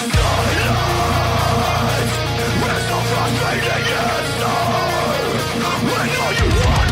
Starlight, it's the frustrating to When all you want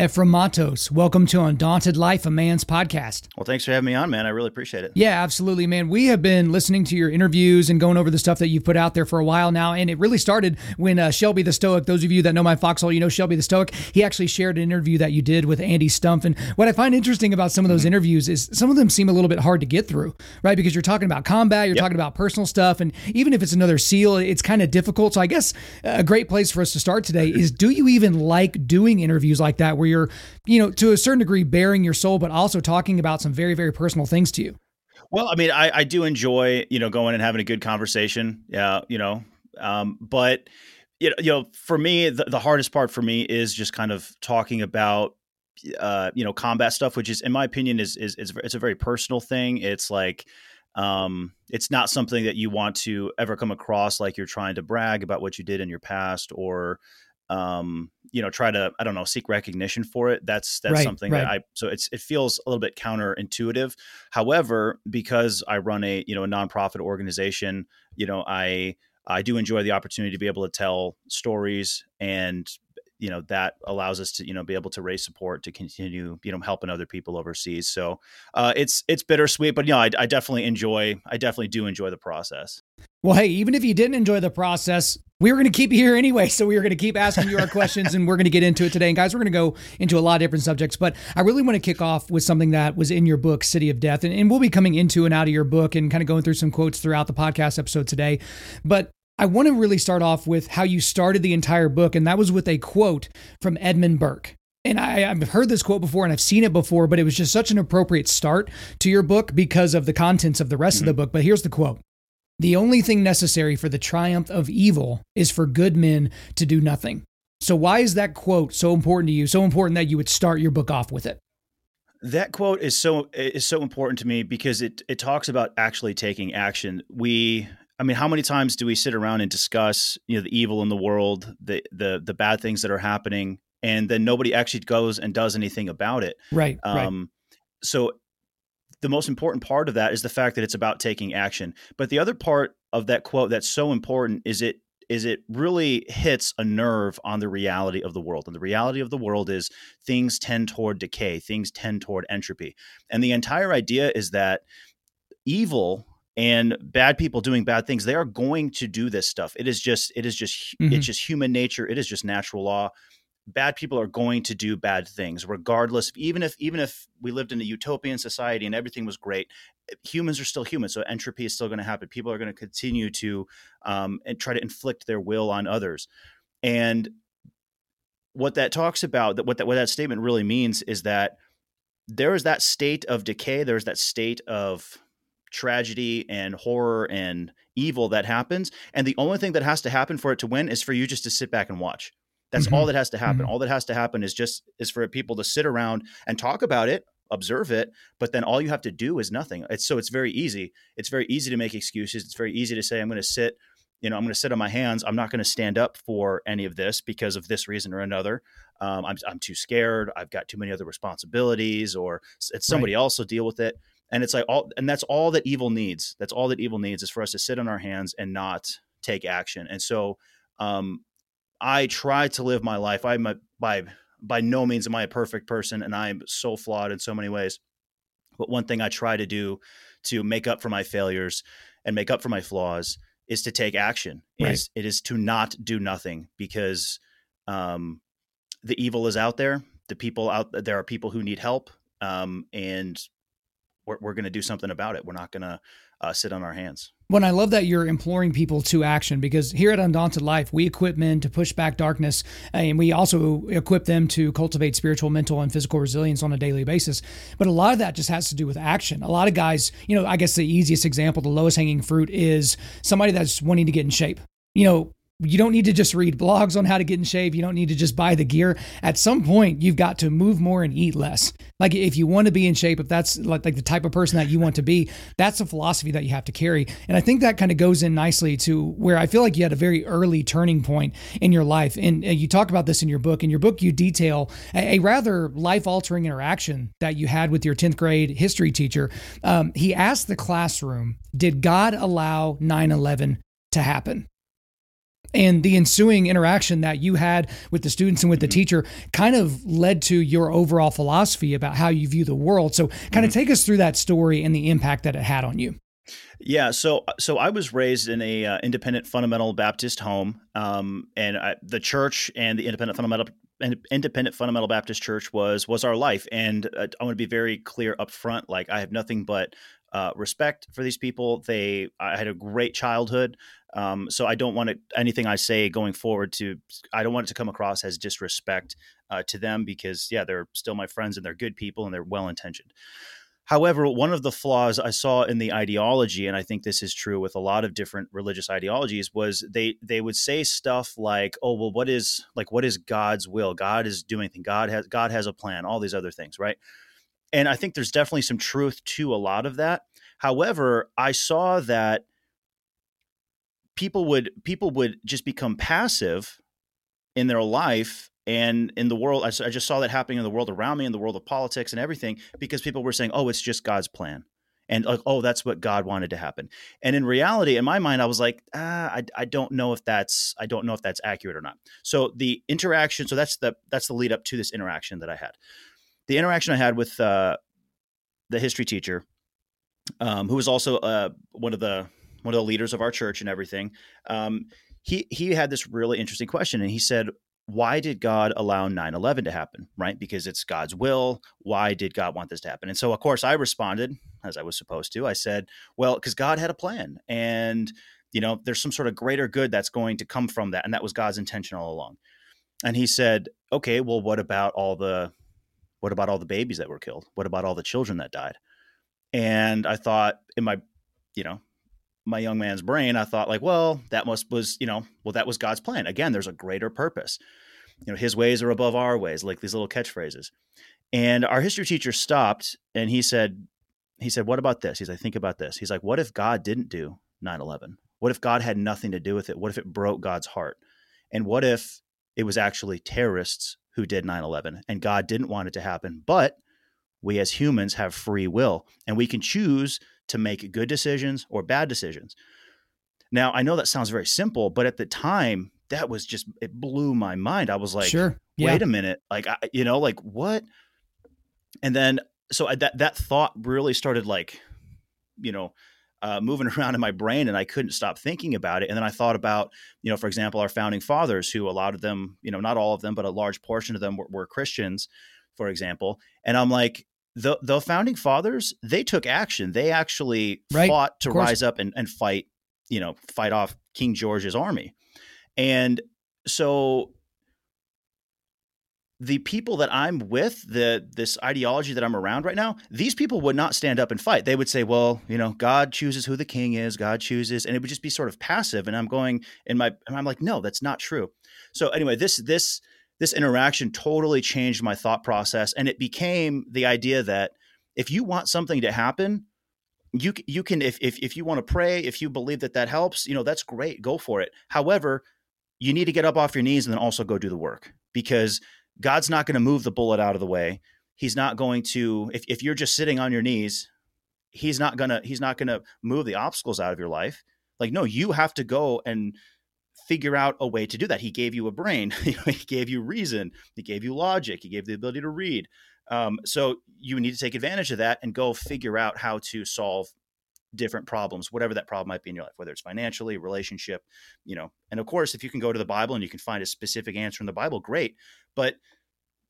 Ephraim Mattos, welcome to Undaunted Life, a Man's podcast. Thanks for having me on, man. I really appreciate it. Yeah, absolutely, man. We have been listening to your interviews and going over the stuff that you've put out there for a while now. And it really started when uh, Shelby the Stoic, those of you that know my foxhole, you know Shelby the Stoic, he actually shared an interview that you did with Andy Stumpf. And what I find interesting about some of those mm-hmm. interviews is some of them seem a little bit hard to get through, right? Because you're talking about combat, you're yep. talking about personal stuff. And even if it's another SEAL, it's kind of difficult. So I guess a great place for us to start today is do you even like doing interviews like that where you're, you know, to a certain degree, bearing your soul, but also talking about some very, very personal things to you. Well, I mean, I, I do enjoy, you know, going and having a good conversation. Yeah, you know, um, but you know, you know, for me, the, the hardest part for me is just kind of talking about, uh, you know, combat stuff, which is, in my opinion, is is, is it's a very personal thing. It's like, um, it's not something that you want to ever come across like you're trying to brag about what you did in your past or um, you know, try to I don't know seek recognition for it. That's that's right, something right. that I so it's it feels a little bit counterintuitive. However, because I run a you know a nonprofit organization, you know I I do enjoy the opportunity to be able to tell stories and you know that allows us to you know be able to raise support to continue you know helping other people overseas. So uh, it's it's bittersweet but you know I, I definitely enjoy i definitely do enjoy the process. Well hey even if you didn't enjoy the process we were going to keep you here anyway so we were going to keep asking you our questions and we're going to get into it today. And guys we're going to go into a lot of different subjects but i really want to kick off with something that was in your book city of death and, and we'll be coming into and out of your book and kind of going through some quotes throughout the podcast episode today. But I want to really start off with how you started the entire book, and that was with a quote from Edmund Burke. And I, have heard this quote before and I've seen it before, but it was just such an appropriate start to your book because of the contents of the rest mm-hmm. of the book. But here's the quote The only thing necessary for the triumph of evil is for good men to do nothing. So, why is that quote so important to you? So important that you would start your book off with it? That quote is so is so important to me because it it talks about actually taking action. We I mean, how many times do we sit around and discuss, you know, the evil in the world, the the the bad things that are happening, and then nobody actually goes and does anything about it? Right. Um, right. So the most important part of that is the fact that it's about taking action. But the other part of that quote that's so important is it is it really hits a nerve on the reality of the world. And the reality of the world is things tend toward decay, things tend toward entropy. And the entire idea is that evil and bad people doing bad things they are going to do this stuff. It is just it is just mm-hmm. it's just human nature. It is just natural law. Bad people are going to do bad things regardless even if even if we lived in a utopian society and everything was great humans are still human so entropy is still going to happen. People are going to continue to um, and try to inflict their will on others. And what that talks about that what that what that statement really means is that there is that state of decay there's that state of tragedy and horror and evil that happens. And the only thing that has to happen for it to win is for you just to sit back and watch. That's mm-hmm. all that has to happen. Mm-hmm. All that has to happen is just is for people to sit around and talk about it, observe it, but then all you have to do is nothing. It's so it's very easy. It's very easy to make excuses. It's very easy to say I'm going to sit, you know, I'm going to sit on my hands. I'm not going to stand up for any of this because of this reason or another. Um, I'm I'm too scared. I've got too many other responsibilities, or it's somebody right. else will deal with it and it's like all and that's all that evil needs. That's all that evil needs is for us to sit on our hands and not take action. And so um i try to live my life. I'm a, by by no means am i a perfect person and i'm so flawed in so many ways. But one thing i try to do to make up for my failures and make up for my flaws is to take action. Right. is it is to not do nothing because um the evil is out there. The people out there are people who need help um, and we're, we're going to do something about it. We're not going to uh, sit on our hands. Well, I love that you're imploring people to action because here at Undaunted Life, we equip men to push back darkness and we also equip them to cultivate spiritual, mental, and physical resilience on a daily basis. But a lot of that just has to do with action. A lot of guys, you know, I guess the easiest example, the lowest hanging fruit is somebody that's wanting to get in shape. You know, you don't need to just read blogs on how to get in shape. You don't need to just buy the gear. At some point, you've got to move more and eat less. Like if you want to be in shape, if that's like, like the type of person that you want to be, that's a philosophy that you have to carry. And I think that kind of goes in nicely to where I feel like you had a very early turning point in your life. And you talk about this in your book. In your book, you detail a, a rather life altering interaction that you had with your 10th grade history teacher. Um, he asked the classroom, Did God allow 9 11 to happen? And the ensuing interaction that you had with the students and with the mm-hmm. teacher kind of led to your overall philosophy about how you view the world so kind mm-hmm. of take us through that story and the impact that it had on you yeah, so so I was raised in a uh, independent fundamental Baptist home, um, and I, the church and the independent fundamental independent fundamental Baptist church was was our life. And uh, I want to be very clear up front, like I have nothing but uh, respect for these people. They I had a great childhood. Um, so I don't want it, anything I say going forward to I don't want it to come across as disrespect uh, to them because yeah they're still my friends and they're good people and they're well intentioned. However, one of the flaws I saw in the ideology, and I think this is true with a lot of different religious ideologies, was they they would say stuff like, "Oh, well, what is like what is God's will? God is doing things. God has God has a plan. All these other things, right?" And I think there's definitely some truth to a lot of that. However, I saw that people would people would just become passive in their life and in the world I, I just saw that happening in the world around me in the world of politics and everything because people were saying oh it's just god's plan. And like oh that's what god wanted to happen. And in reality in my mind i was like ah, I, I don't know if that's i don't know if that's accurate or not. So the interaction so that's the that's the lead up to this interaction that i had. The interaction i had with uh, the history teacher um, who was also uh, one of the one of the leaders of our church and everything um, he he had this really interesting question and he said why did God allow 9 11 to happen? Right? Because it's God's will. Why did God want this to happen? And so, of course, I responded as I was supposed to. I said, well, because God had a plan. And, you know, there's some sort of greater good that's going to come from that. And that was God's intention all along. And he said, okay, well, what about all the. What about all the babies that were killed? What about all the children that died? And I thought in my, you know, my young man's brain, I thought like, well, that must was, you know, well, that was God's plan. Again, there's a greater purpose. You know, his ways are above our ways, like these little catchphrases. And our history teacher stopped and he said, he said, what about this? He's like, think about this. He's like, what if God didn't do 9-11? What if God had nothing to do with it? What if it broke God's heart? And what if it was actually terrorists who did 9-11 and God didn't want it to happen, but we as humans have free will and we can choose to make good decisions or bad decisions. Now, I know that sounds very simple, but at the time, that was just it blew my mind. I was like, sure. Yeah. wait a minute, like I, you know, like what? And then so I, that that thought really started like, you know, uh, moving around in my brain, and I couldn't stop thinking about it. And then I thought about, you know, for example, our founding fathers, who a lot of them, you know, not all of them, but a large portion of them were, were Christians, for example. And I'm like, the the founding fathers they took action. They actually right. fought to rise up and, and fight, you know, fight off King George's army. And so the people that I'm with, the this ideology that I'm around right now, these people would not stand up and fight. They would say, "Well, you know, God chooses who the king is. God chooses," and it would just be sort of passive. And I'm going in my, and I'm like, "No, that's not true." So anyway, this this this interaction totally changed my thought process and it became the idea that if you want something to happen you you can if if if you want to pray if you believe that that helps you know that's great go for it. However you need to get up off your knees and then also go do the work because god's not going to move the bullet out of the way. He's not going to if, if you're just sitting on your knees he's not gonna he's not gonna move the obstacles out of your life. Like no you have to go and figure out a way to do that. He gave you a brain, he gave you reason, he gave you logic, he gave the ability to read. Um, so you need to take advantage of that and go figure out how to solve different problems, whatever that problem might be in your life, whether it's financially, relationship, you know. And of course, if you can go to the Bible and you can find a specific answer in the Bible, great. But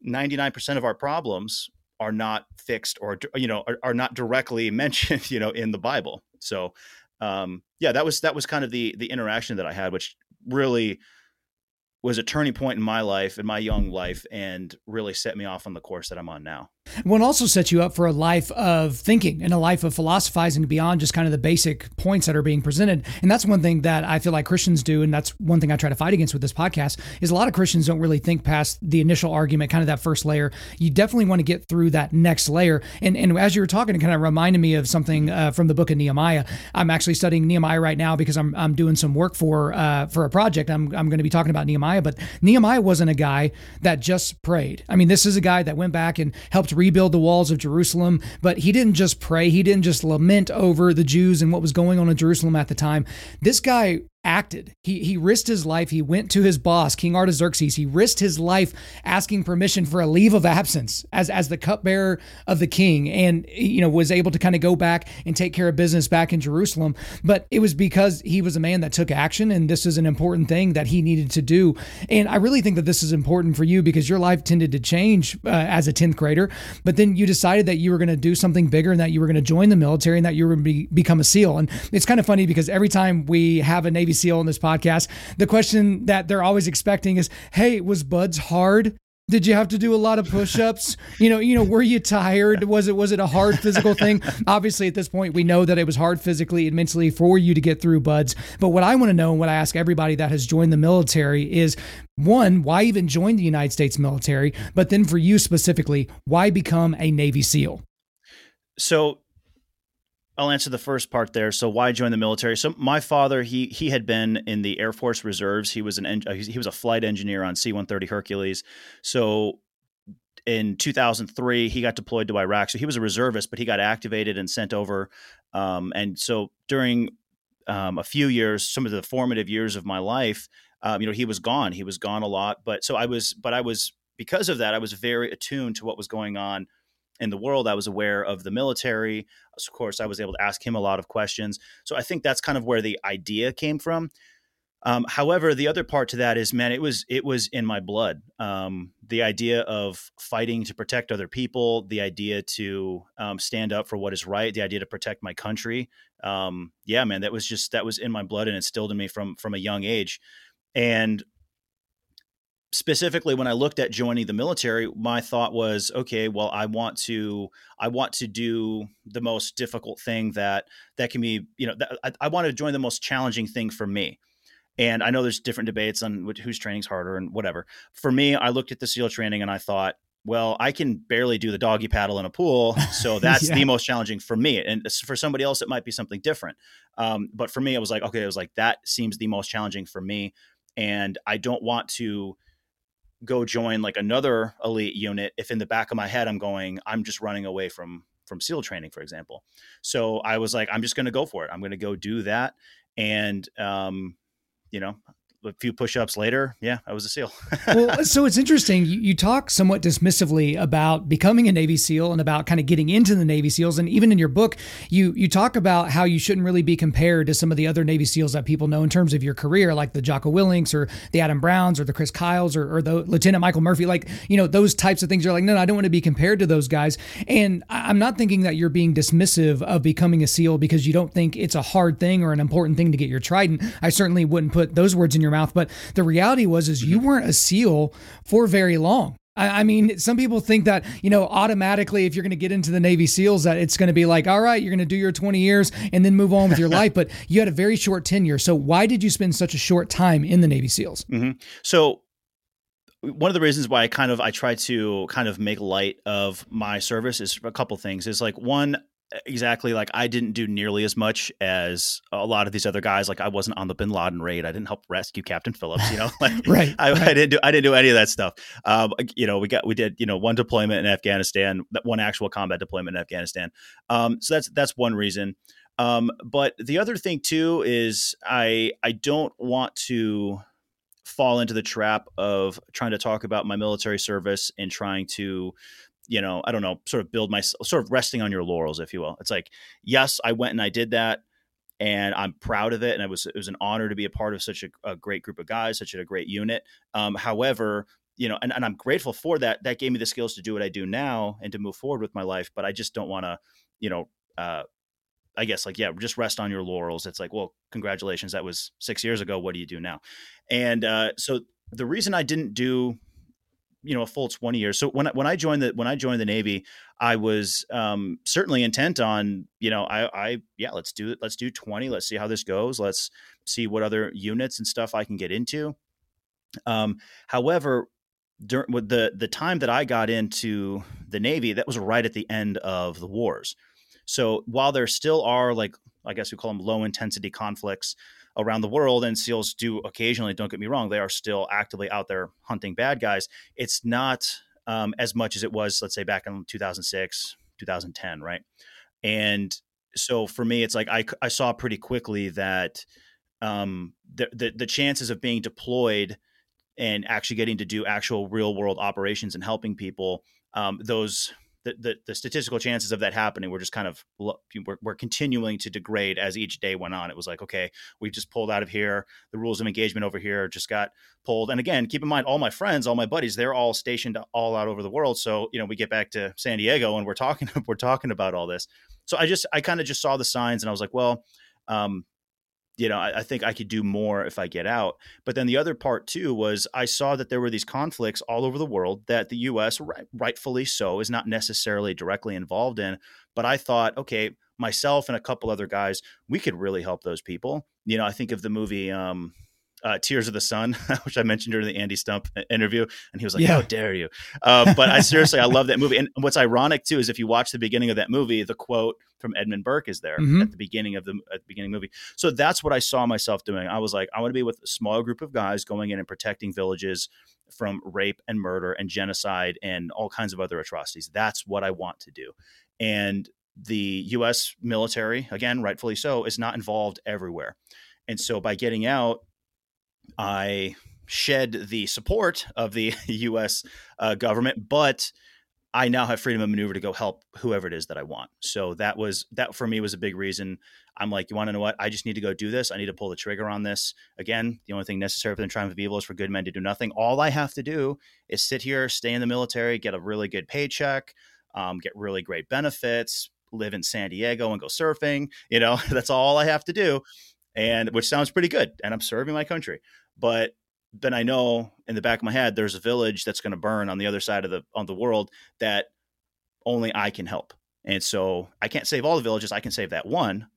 99% of our problems are not fixed or you know are, are not directly mentioned you know in the bible so um yeah that was that was kind of the the interaction that i had which really was a turning point in my life in my young life and really set me off on the course that I'm on now. One also sets you up for a life of thinking and a life of philosophizing beyond just kind of the basic points that are being presented. And that's one thing that I feel like Christians do. And that's one thing I try to fight against with this podcast is a lot of Christians don't really think past the initial argument, kind of that first layer. You definitely want to get through that next layer. And, and as you were talking, it kind of reminded me of something uh, from the book of Nehemiah. I'm actually studying Nehemiah right now because I'm, I'm doing some work for, uh, for a project. I'm, I'm going to be talking about Nehemiah, but Nehemiah wasn't a guy that just prayed. I mean, this is a guy that went back and helped rebuild the walls of Jerusalem, but he didn't just pray. He didn't just lament over the Jews and what was going on in Jerusalem at the time. This guy acted. He he risked his life. He went to his boss, King Artaxerxes. He risked his life asking permission for a leave of absence as as the cupbearer of the king, and you know was able to kind of go back and take care of business back in Jerusalem. But it was because he was a man that took action, and this is an important thing that he needed to do. And I really think that this is important for you because your life tended to change uh, as a tenth grader, but then you decided that you were going to do something bigger and that you were going to join the military and that you were going to be, become a SEAL. And it's kind of funny because every time we have a Navy SEAL on this podcast, the question that they're always expecting is, "Hey, was BUD/S hard?" Did you have to do a lot of push-ups? you know, you know, were you tired? Was it was it a hard physical thing? Obviously, at this point, we know that it was hard physically and mentally for you to get through BUD/S. But what I want to know, and what I ask everybody that has joined the military, is one, why even join the United States military? But then for you specifically, why become a Navy SEAL? So I'll answer the first part there. So why join the military? So my father, he he had been in the Air Force Reserves. He was an he was a flight engineer on C-130 Hercules. So in 2003 he got deployed to Iraq. So he was a reservist, but he got activated and sent over. Um, and so during um, a few years, some of the formative years of my life, um, you know, he was gone. He was gone a lot. But so I was, but I was because of that, I was very attuned to what was going on in the world. I was aware of the military. Of course, I was able to ask him a lot of questions. So I think that's kind of where the idea came from. Um, however, the other part to that is, man, it was it was in my blood. Um, the idea of fighting to protect other people, the idea to um, stand up for what is right, the idea to protect my country. Um, yeah, man, that was just that was in my blood and instilled in me from from a young age. And specifically when i looked at joining the military my thought was okay well i want to i want to do the most difficult thing that that can be you know I, I want to join the most challenging thing for me. And i know there's different debates on whose training's harder and whatever. For me i looked at the seal training and i thought well i can barely do the doggy paddle in a pool so that's yeah. the most challenging for me. And for somebody else it might be something different. Um, but for me i was like okay it was like that seems the most challenging for me and i don't want to go join like another elite unit if in the back of my head I'm going I'm just running away from from SEAL training, for example. So I was like, I'm just going to go for it. I'm going to go do that. And, um, you know, a few push-ups later, yeah, I was a SEAL. well, so it's interesting. You, talk somewhat dismissively about becoming a Navy SEAL and about kind of getting into the Navy SEALs, and even in your book, you you talk about how you shouldn't really be compared to some of the other Navy SEAls that people know in terms of your career, like the Jocko Willinks or the Adam Browns or the Chris Kyles or, or the Lieutenant Michael Murphy, like you know those types of things. You're like, no, no I don't want to be compared to those guys. And I'm not thinking that you're being dismissive of becoming a SEAL because you don't think it's a hard thing or an important thing to get your trident. I certainly wouldn't put those words in your mouth, but the reality was is you mm-hmm. weren't a SEAL for very long. I, mean, some people think that, you know, automatically if you're going to get into the Navy SEALs, that it's going to be like, all right, you're going to do your 20 years and then move on with your life. But you had a very short tenure. So why did you spend such a short time in the Navy SEALs? Mm-hmm. So one of the reasons why I kind of I try to kind of make light of my service is a couple things. Is like one, exactly like I didn't do nearly as much as a lot of these other guys. Like I wasn't on the Bin Laden raid. I didn't help rescue Captain Phillips. You know, like right, I, right. I, didn't do I didn't do any of that stuff. Um, you know, we got we did you know one deployment in Afghanistan, one actual combat deployment in Afghanistan. Um, so that's that's one reason. Um, but the other thing too is I I don't want to fall into the trap of trying to talk about my military service and trying to you know, I don't know, sort of build my sort of resting on your laurels, if you will. It's like, yes, I went and I did that, and I'm proud of it, and it was it was an honor to be a part of such a, a great group of guys, such a great unit. Um, however, you know, and, and I'm grateful for that. That gave me the skills to do what I do now and to move forward with my life. But I just don't want to, you know, uh, I guess like yeah, just rest on your laurels. It's like, well, congratulations, that was six years ago. What do you do now? And uh, so the reason I didn't do you know a full 20 years. So when I, when I joined the when I joined the Navy I was um, certainly intent on you know I I yeah let's do it let's do 20 let's see how this goes let's see what other units and stuff I can get into. Um, however during with the the time that I got into the Navy that was right at the end of the wars. So while there still are like I guess we call them low intensity conflicts around the world, and SEALs do occasionally, don't get me wrong, they are still actively out there hunting bad guys. It's not um, as much as it was, let's say, back in 2006, 2010, right? And so for me, it's like I, I saw pretty quickly that um, the, the, the chances of being deployed and actually getting to do actual real world operations and helping people, um, those the, the, the, statistical chances of that happening were just kind of we're, we're, continuing to degrade as each day went on. It was like, okay, we just pulled out of here. The rules of engagement over here just got pulled. And again, keep in mind, all my friends, all my buddies, they're all stationed all out over the world. So you know, we get back to San Diego and we're talking we're talking about all this. So I just I kind of just saw the signs and I was like, well, um, you know, I, I, think I could do more if I get out. But then the other part too was I saw that there were these conflicts all over the world that the U.S. Right, rightfully so is not necessarily directly involved in. But I thought, okay, myself and a couple other guys, we could really help those people. You know, I think of the movie. Um, uh, Tears of the Sun, which I mentioned during the Andy Stumpf interview, and he was like, yeah. "How dare you?" Uh, but I seriously, I love that movie. And what's ironic too is if you watch the beginning of that movie, the quote from Edmund Burke is there mm-hmm. at the beginning of the at the beginning movie. So that's what I saw myself doing. I was like, I want to be with a small group of guys going in and protecting villages from rape and murder and genocide and all kinds of other atrocities. That's what I want to do. And the US military, again, rightfully so, is not involved everywhere. And so by getting out, I shed the support of the US uh, government, but I now have freedom of maneuver to go help whoever it is that I want. So that was that for me was a big reason. I'm like, you want to know what? I just need to go do this. I need to pull the trigger on this. Again, the only thing necessary for the triumph of evil is for good men to do nothing. All I have to do is sit here, stay in the military, get a really good paycheck, um, get really great benefits, live in San Diego and go surfing. You know, that's all I have to do, and which sounds pretty good. And I'm serving my country, but then I know in the back of my head there's a village that's going to burn on the other side of the on the world that only I can help. And so I can't save all the villages. I can save that one.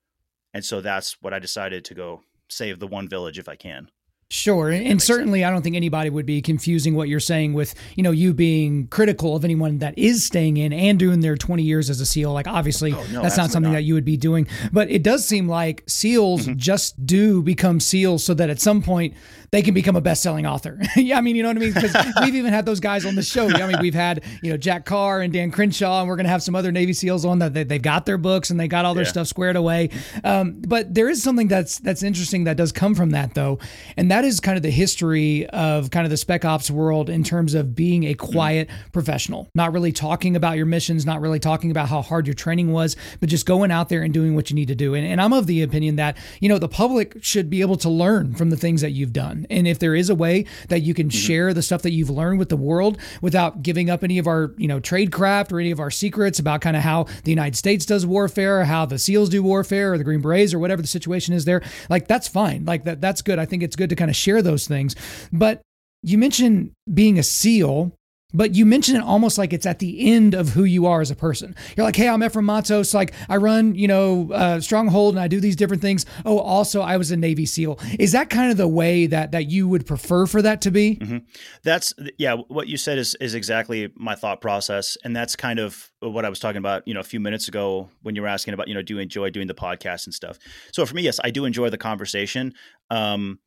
And so that's what I decided to go save the one village if I can. Sure. And certainly, sense. I don't think anybody would be confusing what you're saying with, you know, you being critical of anyone that is staying in and doing their 20 years as a SEAL. Like, obviously, oh, no, that's not something not. that you would be doing. But it does seem like SEALs mm-hmm. just do become SEALs so that at some point they can become a best selling author. yeah. I mean, you know what I mean? Because we've even had those guys on the show. I mean, we've had, you know, Jack Carr and Dan Crenshaw, and we're going to have some other Navy SEALs on that they, have got their books and they got all their yeah. stuff squared away. Um, but there is something that's, that's interesting that does come from that, though. And that is kind of the history of kind of the spec ops world in terms of being a quiet professional, not really talking about your missions, not really talking about how hard your training was, but just going out there and doing what you need to do. And, and I'm of the opinion that, you know, the public should be able to learn from the things that you've done. And if there is a way that you can mm-hmm. share the stuff that you've learned with the world without giving up any of our, you know, trade craft or any of our secrets about kind of how the United States does warfare, how the SEALs do warfare or the Green Berets or whatever the situation is there, like that's fine. Like that, that's good. I think it's good to kind of share those things things. But you mentioned being a SEAL, but you mention it almost like it's at the end of who you are as a person. You're like, hey, I'm Ephraim Mattos. Like, I run, you know, uh, Stronghold and I do these different things. Oh, also, I was a Navy SEAL. Is that kind of the way that that you would prefer for that to be? Mm-hmm. That's yeah. What you said is is exactly my thought process, and that's kind of what I was talking about, you know, a few minutes ago when you were asking about, you know, do you enjoy doing the podcast and stuff. So for me, yes, I do enjoy the conversation. Um,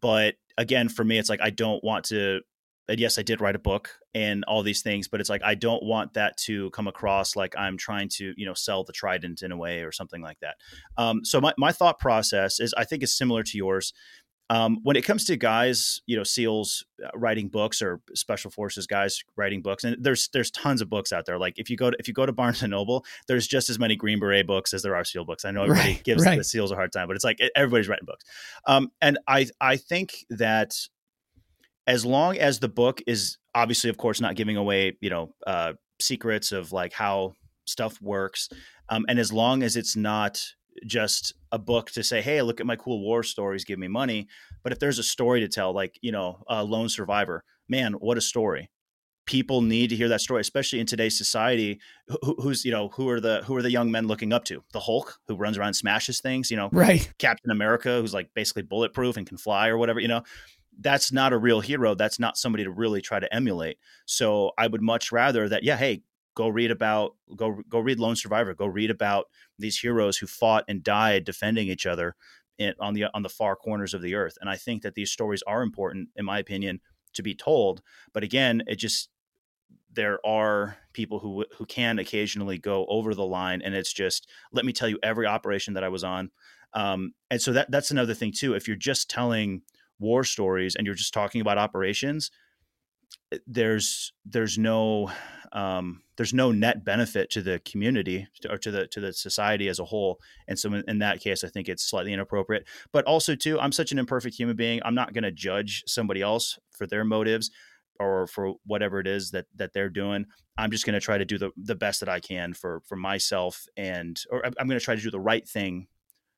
but again, for me, it's like I don't want to. And yes, I did write a book and all these things, but it's like I don't want that to come across like I'm trying to, you know, sell the Trident in a way or something like that. Um, so my my thought process is, I think, is similar to yours. Um, when it comes to guys, you know, SEALs uh, writing books or special forces guys writing books, and there's there's tons of books out there. Like if you go to if you go to Barnes and Noble, there's just as many Green Beret books as there are SEAL books. I know everybody right, gives right. the SEALs a hard time, but it's like everybody's writing books. Um, and I I think that as long as the book is obviously, of course, not giving away you know uh, secrets of like how stuff works, um, and as long as it's not just a book to say, hey, look at my cool war stories, give me money. But if there's a story to tell, like, you know, a lone survivor, man, what a story. People need to hear that story, especially in today's society. Who, who's, you know, who are the who are the young men looking up to? The Hulk, who runs around and smashes things, you know, right? Captain America, who's like basically bulletproof and can fly or whatever, you know. That's not a real hero. That's not somebody to really try to emulate. So I would much rather that, yeah, hey, go read about go go read Lone Survivor. Go read about these heroes who fought and died defending each other in, on the on the far corners of the earth. And I think that these stories are important, in my opinion, to be told. But again, it just there are people who who can occasionally go over the line, and it's just let me tell you every operation that I was on. Um, and so that that's another thing too. If you're just telling war stories and you're just talking about operations, there's there's no um, there's no net benefit to the community or to the to the society as a whole. And so in, in, that case i think it's slightly inappropriate. But also too i'm such an imperfect human being i'm not going to judge somebody else for their motives or for whatever it is that that they're doing. I'm just going to try to do the, the best that i can for for myself and or i'm going to try to do the right thing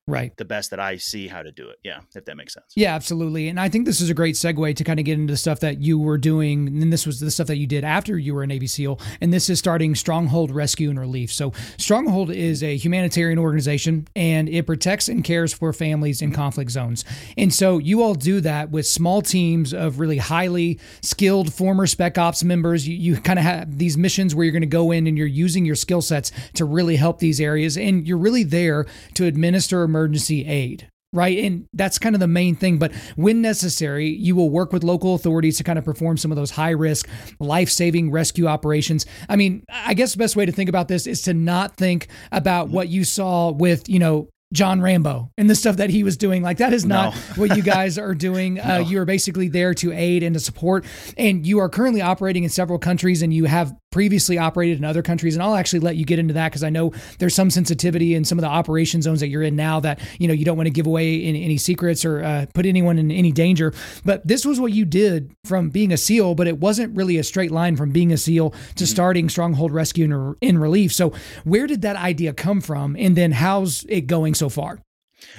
right the best that I see how to do it. Yeah, if that makes sense. Yeah, absolutely. And I think this is a great segue to kind of get into the stuff that you were doing. And this was the stuff that you did after you were a Navy SEAL. And this is starting Stronghold Rescue and Relief. So, Stronghold is a humanitarian organization and it protects and cares for families in conflict zones. And so, you all do that with small teams of really highly skilled former Spec Ops members. You, you kind of have these missions where you're going to go in and you're using your skill sets to really help these areas. And you're really there to administer emergency aid right? And that's kind of the main thing. But when necessary, you will work with local authorities to kind of perform some of those high risk, life saving rescue operations. I mean, I guess the best way to think about this is to not think about what you saw with, you know, John Rambo and the stuff that he was doing. Like that is not no. what you guys are doing. no. uh, you are basically there to aid and to support. And you are currently operating in several countries and you have previously operated in other countries. And I'll actually let you get into that because I know there's some sensitivity in some of the operation zones that you're in now that, you know, you don't want to give away any, any secrets or uh, put anyone in any danger. But this was what you did from being a SEAL, but it wasn't really a straight line from being a SEAL to mm-hmm. starting Stronghold Rescue and in Relief. So where did that idea come from? And then how's it going so far?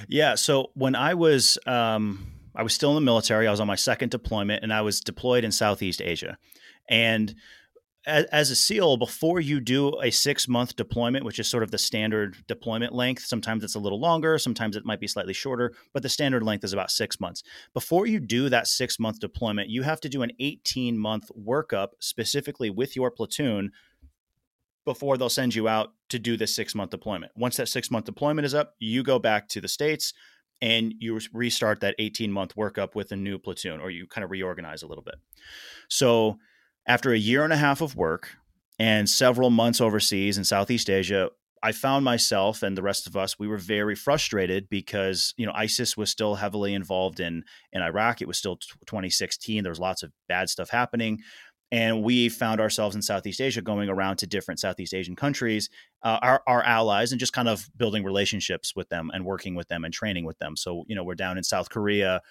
Yeah. So when I was, um, I was still in the military. I was on my second deployment, and I was deployed in Southeast Asia. And as, a SEAL, before you do a six month deployment, which is sort of the standard deployment length, sometimes it's a little longer, sometimes it might be slightly shorter, but the standard length is about six months. Before you do that six month deployment, you have to do an 18 month workup specifically with your platoon before they'll send you out to do this six month deployment. Once that six month deployment is up, you go back to the States and you restart that 18 month workup with a new platoon or you kind of reorganize a little bit. So, after a year and a half of work and several months overseas in Southeast Asia, I found myself and the rest of us, we were very frustrated because, you know, ISIS was still heavily involved in, in Iraq. It was still 2016. There was lots of bad stuff happening and we found ourselves in Southeast Asia going around to different Southeast Asian countries, uh, our, our allies, and just kind of building relationships with them and working with them and training with them. So, you know, we're down in South Korea,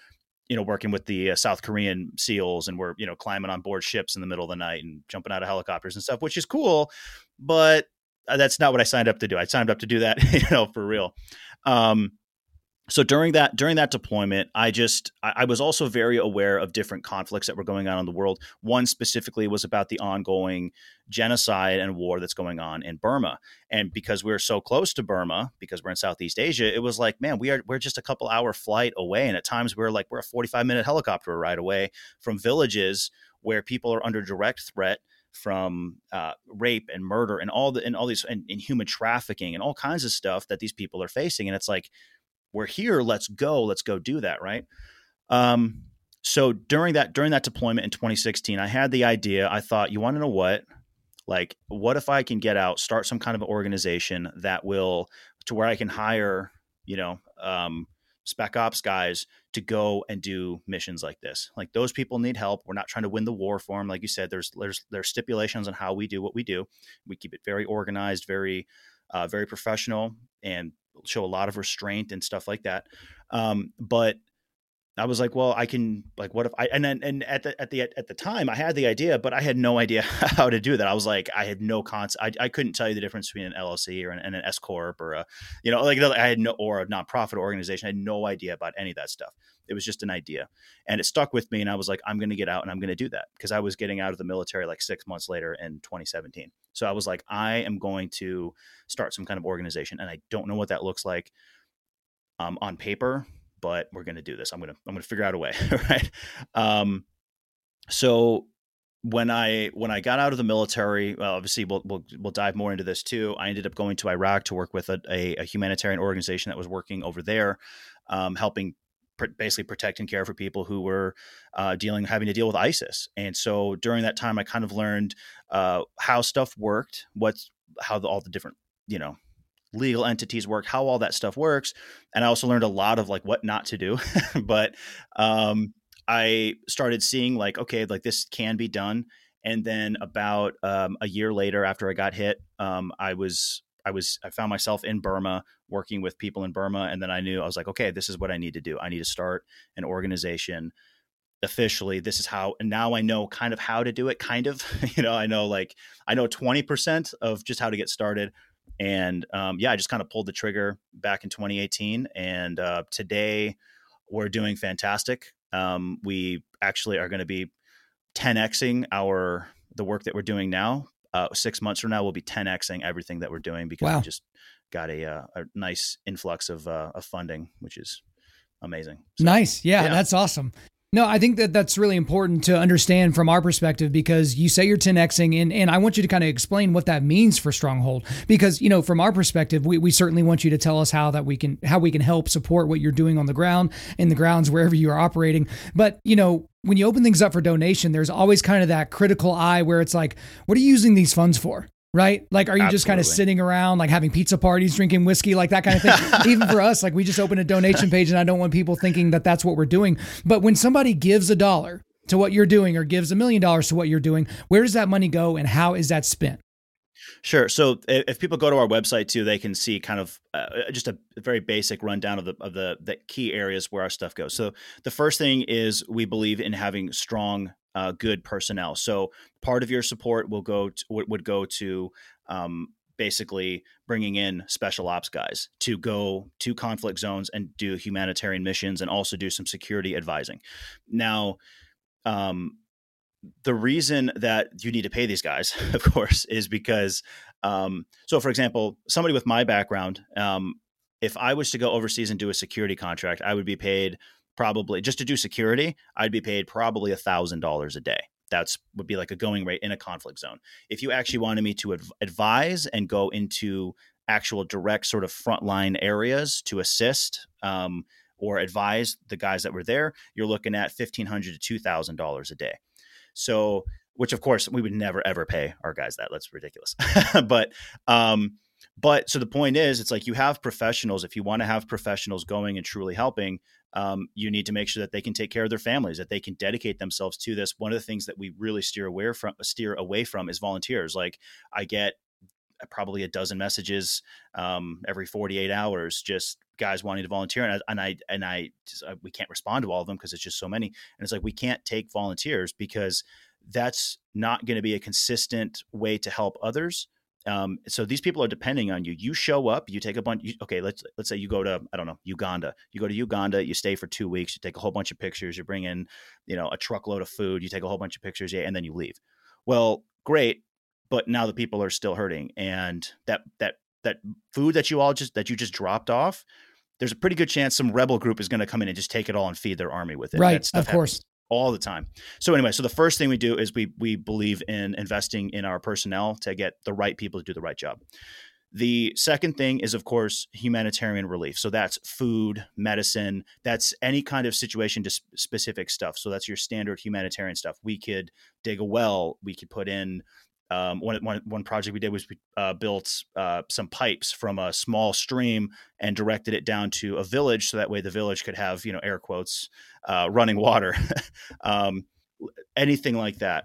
you know, working with the uh, South Korean SEALs, and we're, you know, climbing on board ships in the middle of the night and jumping out of helicopters and stuff, which is cool. But uh, that's not what I signed up to do. I signed up to do that, you know, for real. Um, so during that during that deployment i just i was also very aware of different conflicts that were going on in the world. One specifically was about the ongoing genocide and war that's going on in burma. And because we are so close to burma because we're in southeast asia it was like man we are we're just a couple hour flight away. And at times we're like we're a 45 minute helicopter ride away from villages where people are under direct threat from uh, rape and murder and all the and all these and, and human trafficking and all kinds of stuff that these people are facing. And it's like we're here let's go let's go do that right? Um, so during that during that deployment in 2016 i had the idea i thought you want to know what? Like what if i can get out start some kind of organization that will to where i can hire you know um, spec ops guys to go and do missions like this? Like those people need help. We're not trying to win the war for them like you said there's there's there's stipulations on how we do what we do. We keep it very organized very uh, very professional and show a lot of restraint and stuff like that. Um, but I was like, well, I can like, what if I, and then, and at the, at the, at the time I had the idea, but I had no idea how to do that. I was like, I had no concept. I, I couldn't tell you the difference between an LLC or an, an S corp or a, you know, like I had no, or a nonprofit organization. I had no idea about any of that stuff. It was just an idea and it stuck with me. And I was like, I'm going to get out and I'm going to do that because I was getting out of the military like six months later in 2017. So I was like, I am going to start some kind of organization and I don't know what that looks like um, on paper but we're going to do this. I'm going to I'm going to figure out a way, right? Um, so when I when I got out of the military, well, obviously we'll, we'll we'll dive more into this too. I ended up going to Iraq to work with a, a, a humanitarian organization that was working over there, um, helping pr- basically protect and care for people who were uh, dealing having to deal with ISIS. And so during that time, I kind of learned uh, how stuff worked, what's how the, all the different you know legal entities work, how all that stuff works. And I also learned a lot of like what not to do. but um, I started seeing like, okay, like this can be done. And then about um, a year later, after I got hit, um, I was I was I found myself in Burma working with people in Burma, and then I knew I was like, okay, this is what I need to do. I need to start an organization officially. This is how, and now I know kind of how to do it. Kind of, you know, I know like I know twenty percent of just how to get started And um, yeah, I just kind of pulled the trigger back in 2018. And uh, today we're doing fantastic. Um, we actually are going to be 10xing our the work that we're doing now. Uh, six months from now, we'll be 10xing everything that we're doing because wow. we just got a, uh, a nice influx of, uh, of funding, which is amazing. So, nice. Yeah, yeah, that's awesome. No, I think that that's really important to understand from our perspective because you say you're 10xing and, and I want you to kind of explain what that means for Stronghold. Because you know from our perspective we, we certainly want you to tell us how that we can how we can help support what you're doing on the ground in the grounds wherever you are operating. But you know when you open things up for donation there's always kind of that critical eye where it's like what are you using these funds for right? Like, are you Absolutely. just kind of sitting around, like having pizza parties, drinking whiskey, like that kind of thing? Even for us, like we just open a donation page, and I don't want people thinking that that's what we're doing. But when somebody gives a dollar to what you're doing, or gives a million dollars to what you're doing, where does that money go, and how is that spent? Sure. So if people go to our website too, they can see kind of uh, just a very basic rundown of the of the the key areas where our stuff goes. So the first thing is we believe in having strong uh, good personnel. So part of your support will go to, would go to um, basically bringing in special ops guys to go to conflict zones and do humanitarian missions and also do some security advising. Now, um, the reason that you need to pay these guys, of course, is because um, so for example, somebody with my background, um, if I was to go overseas and do a security contract, I would be paid probably just to do security, I'd be paid probably a thousand dollars a day. That's would be like a going rate in a conflict zone. If you actually wanted me to adv- advise and go into actual direct sort of frontline areas to assist um, or advise the guys that were there, you're looking at fifteen hundred to two thousand dollars a day. So, which of course we would never ever pay our guys that. That's ridiculous. but um, but so the point is, it's like you have professionals. If you want to have professionals going and truly helping, um, you need to make sure that they can take care of their families, that they can dedicate themselves to this. One of the things that we really steer away from, steer away from, is volunteers. Like I get probably a dozen messages um, every 48 hours, just guys wanting to volunteer, and I and I, and I just, uh, we can't respond to all of them because it's just so many, and it's like we can't take volunteers because that's not going to be a consistent way to help others um, so these people are depending on you. You show up, you take a bunch. You, okay, let's let's say you go to I don't know Uganda. You go to Uganda, you stay for two weeks, you take a whole bunch of pictures, you bring in you know a truckload of food, you take a whole bunch of pictures, yeah, and then you leave. Well, great, but now the people are still hurting, and that that that food that you all just that you just dropped off, there's a pretty good chance some rebel group is going to come in and just take it all and feed their army with it. Right, of course all the time. So anyway, so the first thing we do is we we believe in investing in our personnel to get the right people to do the right job. The second thing is, of course, humanitarian relief. So that's food, medicine, that's any kind of situation to specific stuff. So that's your standard humanitarian stuff. We could dig a well, we could put in um, one, one, one project we did was we uh, built uh, some pipes from a small stream and directed it down to a village, so that way the village could have, you know, air quotes, uh, running water, um, anything like that.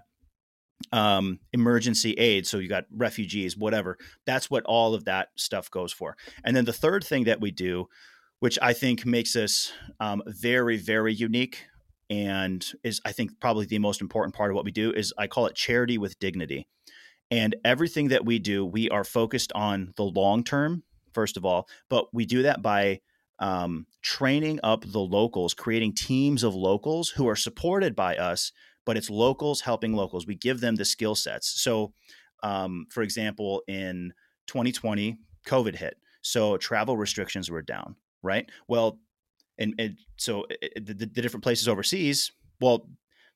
Um, emergency aid, so you got refugees, whatever. That's what all of that stuff goes for. And then the third thing that we do, which I think makes us um, very, very unique, and is I think probably the most important part of what we do is I call it charity with dignity and everything that we do, we are focused on the long term, first of all, but we do that by um, training up the locals, creating teams of locals who are supported by us, but it's locals helping locals. We give them the skill sets. So, um, for example, in 2020, COVID hit. So travel restrictions were down, right? Well, and, and so it, the, the different places overseas, well,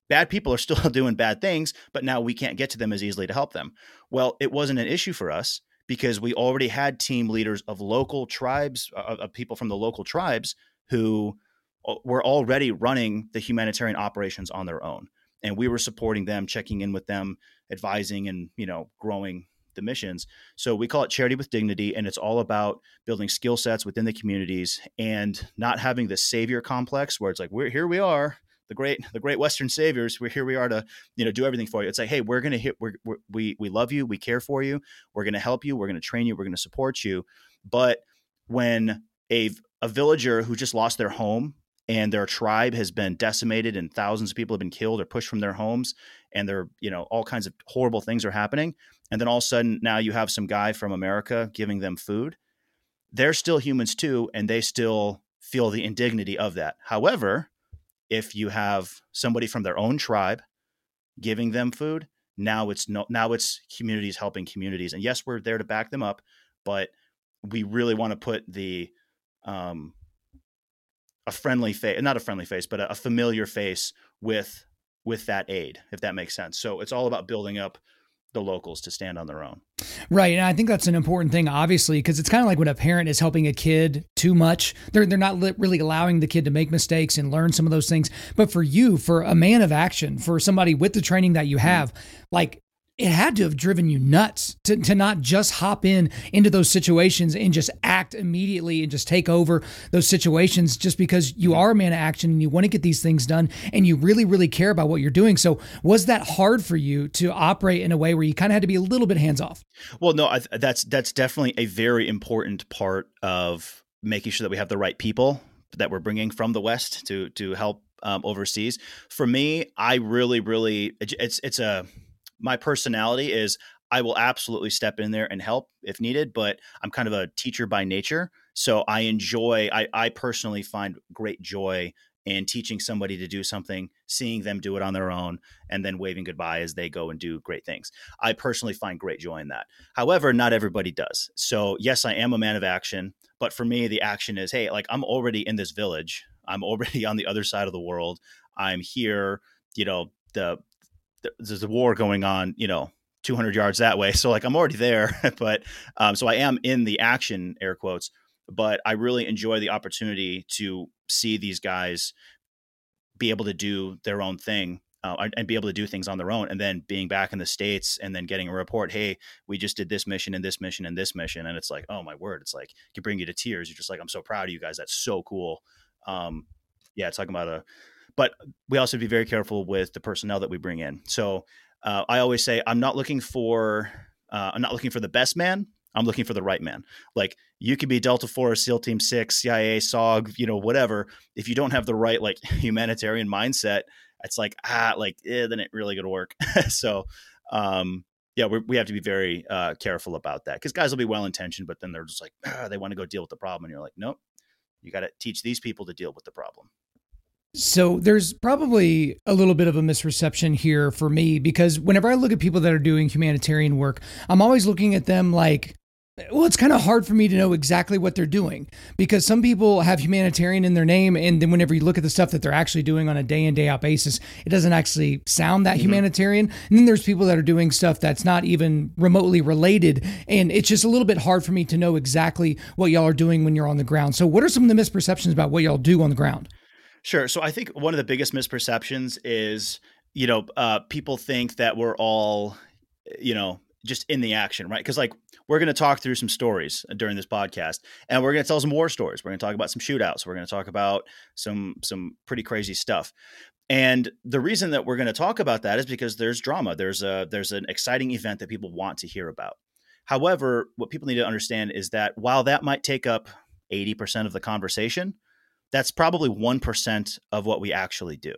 bad people are still doing bad things, but now we can't get to them as easily to help them. Well, it wasn't an issue for us because we already had team leaders of local tribes, uh, of people from the local tribes who uh, were already running the humanitarian operations on their own. And we were supporting them, checking in with them, advising and, you know, growing the missions. So we call it charity with dignity, and it's all about building skill sets within the communities and not having the savior complex where it's like, we're here we are, the great the great western saviors we're here we are to you know do everything for you. It's like hey we're to hit we're, we're, we we love you we care for you we're to help you we're to train you we're to support you. But when a a villager who just lost their home and their tribe has been decimated and thousands of people have been killed or pushed from their homes and they're you know all kinds of horrible things are happening and then all of a sudden now you have some guy from america giving them food they're still humans too and they still feel the indignity of that. However if you have somebody from their own tribe giving them food now it's no now it's communities helping communities and yes we're there to back them up but we really want to put the um a friendly face not a friendly face but a, a familiar face with with that aid if that makes sense. So it's all about building up the locals to stand on their own. Right. And I think that's an important thing, obviously, because it's kind of like when a parent is helping a kid too much. They're, they're not really allowing the kid to make mistakes and learn some of those things. But for you, for a man of action, for somebody with the training that you mm-hmm. have, like it had to have driven you nuts to, to not just hop in into those situations and just act immediately and just take over those situations just because you are a man of action and you want to get these things done and you really really care about what you're doing. So was that hard for you to operate in a way where you kind of had to be a little bit hands off? Well no I, that's that's definitely a very important part of making sure that we have the right people that we're bringing from the west to to help um, overseas. For me i really really it's it's a my personality is I will absolutely step in there and help if needed, but I'm kind of a teacher by nature. So I enjoy, I, I personally find great joy in teaching somebody to do something, seeing them do it on their own, and then waving goodbye as they go and do great things. I personally find great joy in that. However, not everybody does. So, yes, I am a man of action, but for me, the action is hey, like I'm already in this village, I'm already on the other side of the world, I'm here, you know, the there's a war going on, you know, 200 yards that way. So like I'm already there, but um, so I am in the action, air quotes. But I really enjoy the opportunity to see these guys be able to do their own thing uh, and be able to do things on their own and then being back in the states and then getting a report hey we just did this mission and this mission and this mission and it's like oh my word it's like it can bring you to tears you're just like i'm so proud of you guys that's so cool um, yeah talking about a but we also have to be very careful with the personnel that we bring in. So uh, I always say I'm not looking for uh, I'm not looking for the best man. I'm looking for the right man. Like you could be Delta Force, SEAL Team Six, CIA, SOG, you know, whatever. If you don't have the right like humanitarian mindset, it's like ah, like eh, then it really gonna work. so, um, yeah, we have to be very uh, careful about that because guys will be well intentioned, but then they're just like ah, they want to go deal with the problem, and you're like, nope, you got to teach these people to deal with the problem. So there's probably a little bit of a misreception here for me because whenever I look at people that are doing humanitarian work, I'm always looking at them like, well, it's kind of hard for me to know exactly what they're doing because some people have humanitarian in their name. And then whenever you look at the stuff that they're actually doing on a day in, day out basis, it doesn't actually sound that mm-hmm. humanitarian. And then there's people that are doing stuff that's not even remotely related. And it's just a little bit hard for me to know exactly what y'all are doing when you're on the ground. So, what are some of the misperceptions about what y'all do on the ground? Sure. So I think one of the biggest misperceptions is, you know, uh, people think that we're all, you know, just in the action, right? Because like we're going to talk through some stories during this podcast, and we're going to tell some war stories. We're going to talk about some shootouts. We're going to talk about some some pretty crazy stuff. And the reason that we're going to talk about that is because there's drama. There's a there's an exciting event that people want to hear about. However, what people need to understand is that while that might take up 80% of the conversation, that's probably 1% of what we actually do.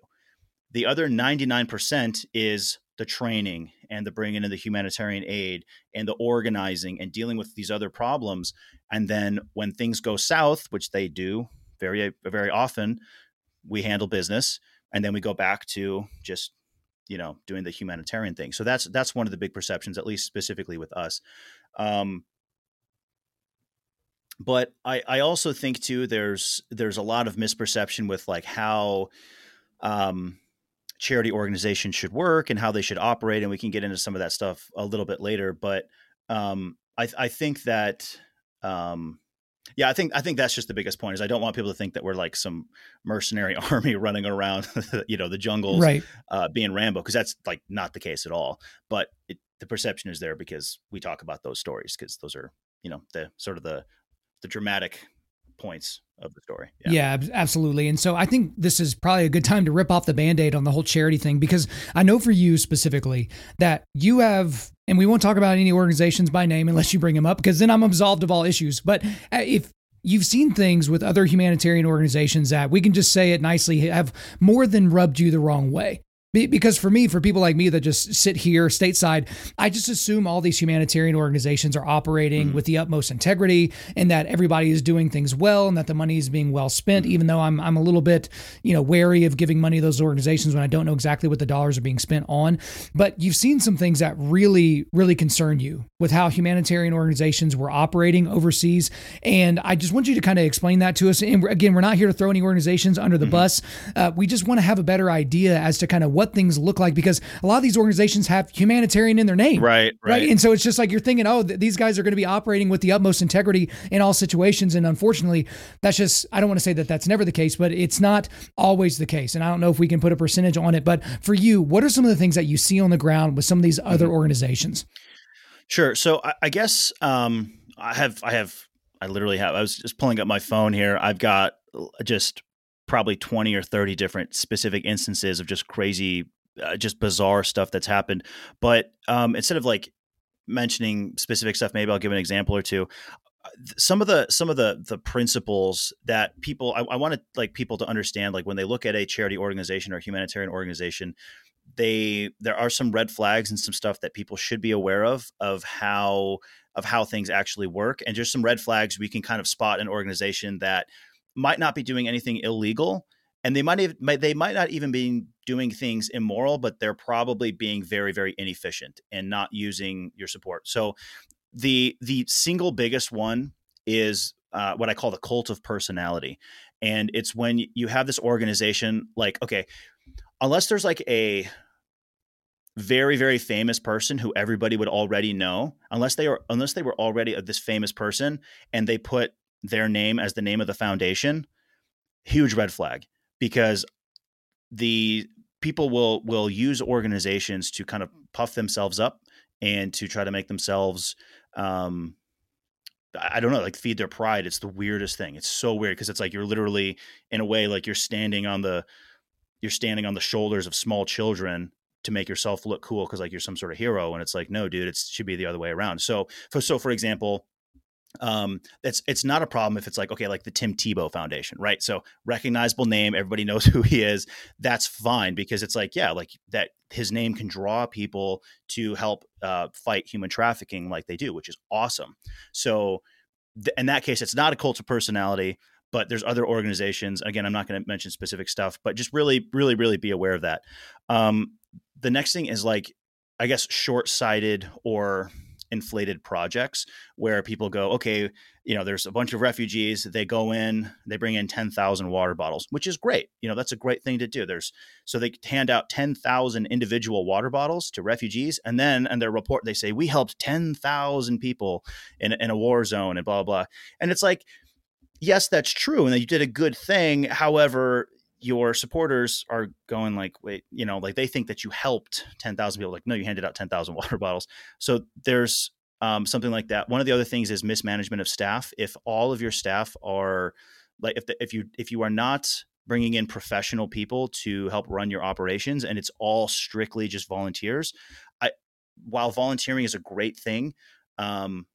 The other 99% is the training and the bringing in the humanitarian aid and the organizing and dealing with these other problems. And then when things go south, which they do very, very often, we handle business and then we go back to just you know doing the humanitarian thing so that's that's one of the big perceptions at least specifically with us um, but I, I also think too there's there's a lot of misperception with like how um, charity organizations should work and how they should operate and we can get into some of that stuff a little bit later but um, I, I think that um, yeah i think i think that's just the biggest point is i don't want people to think that we're like some mercenary army running around you know the jungles right. uh, being rambo because that's like not the case at all but it, the perception is there because we talk about those stories because those are you know the sort of the the dramatic points of the story. Yeah. yeah. absolutely. And so I think this is probably a good time to rip off the band aid on the whole charity thing because I know for you specifically that you have, and we won't talk about any organizations by name unless you bring them up because then I'm absolved of all issues. But uh, if you've seen things with other humanitarian organizations that we can just say it nicely have more than rubbed you the wrong way. Because for me, for people like me that just sit here stateside, I just assume all these humanitarian organizations are operating mm-hmm. with the utmost integrity and that everybody is doing things well and that the money is being well spent, even though I'm, I'm a little bit, you know, wary of giving money to those organizations when I don't know exactly what the dollars are being spent on. But you've seen some things that really, really concern you with how humanitarian organizations were operating overseas. And I just want you to kind of explain that to us. And again, we're not here to throw any organizations under the mm-hmm. bus. Uh, we just want to have a better idea as to kind of what things look like because a lot of these organizations have humanitarian in their name. Right, right. right? And so it's just like you're thinking, oh, th- these guys are going to be operating with the utmost integrity in all situations. And unfortunately, that's just, I don't want to say that that's never the case, but it's not always the case. And I don't know if we can put a percentage on it. But for you, what are some of the things that you see on the ground with some of these other mm-hmm. organizations? Sure. So I, I guess um, I have, I have, I literally have, I was just pulling up my phone here. I've got just probably 20 or 30 different specific instances of just crazy uh, just bizarre stuff that's happened. But um, instead of like mentioning specific stuff maybe i'll give an example or two. Uh, some of the some of the the principles that people I, I want to like people to understand like when they look at a charity organization or humanitarian organization they there are some red flags and some stuff that people should be aware of of how of how things actually work. And just some red flags we can kind of spot an organization that might not be doing anything illegal and they might, even, they might not even be doing things immoral but they're probably being very very inefficient and not using your support. So the the single biggest one is uh, what i call the cult of personality and it's when you have this organization like okay unless there's like a very very famous person who everybody would already know unless they are unless they were already this famous person and they put their name as the name of the foundation, huge red flag because the people will will use organizations to kind of puff themselves up and to try to make themselves um I don't know, like feed their pride. It's the weirdest thing. It's so weird because it's like you're literally in a way like you're standing on the you're standing on the shoulders of small children to make yourself look cool because like you're some sort of hero and it's like no dude it should be the other way around so for so for example um it's it's not a problem if it's like okay like the tim tebow foundation right? So recognizable name everybody knows who he is that's fine because it's like yeah like that his name can draw people to help uh, fight human trafficking like they do which is awesome. So th- in that case it's not a cult of personality but there's other organizations again i'm not going to mention specific stuff but just really really really be aware of that. Um the next thing is like i guess short-sighted or inflated projects where people go, okay, you know, there's a bunch of refugees. They go in, they bring in 10,000 water bottles, which is great. You know, that's a great thing to do. There's so they hand out 10,000 individual water bottles to refugees. And then in their report, they say, we helped 10,000 people in, in a war zone and blah, blah. And it's like, yes, that's true. And you did a good thing. However, your supporters are going like wait you know like they think that you helped 10,000 people like no you handed out 10,000 water bottles. So there's um, something like that. One of the other things is mismanagement of staff. If all of your staff are like if the, if you if you are not bringing in professional people to help run your operations and it's all strictly just volunteers i while volunteering is a great thing um,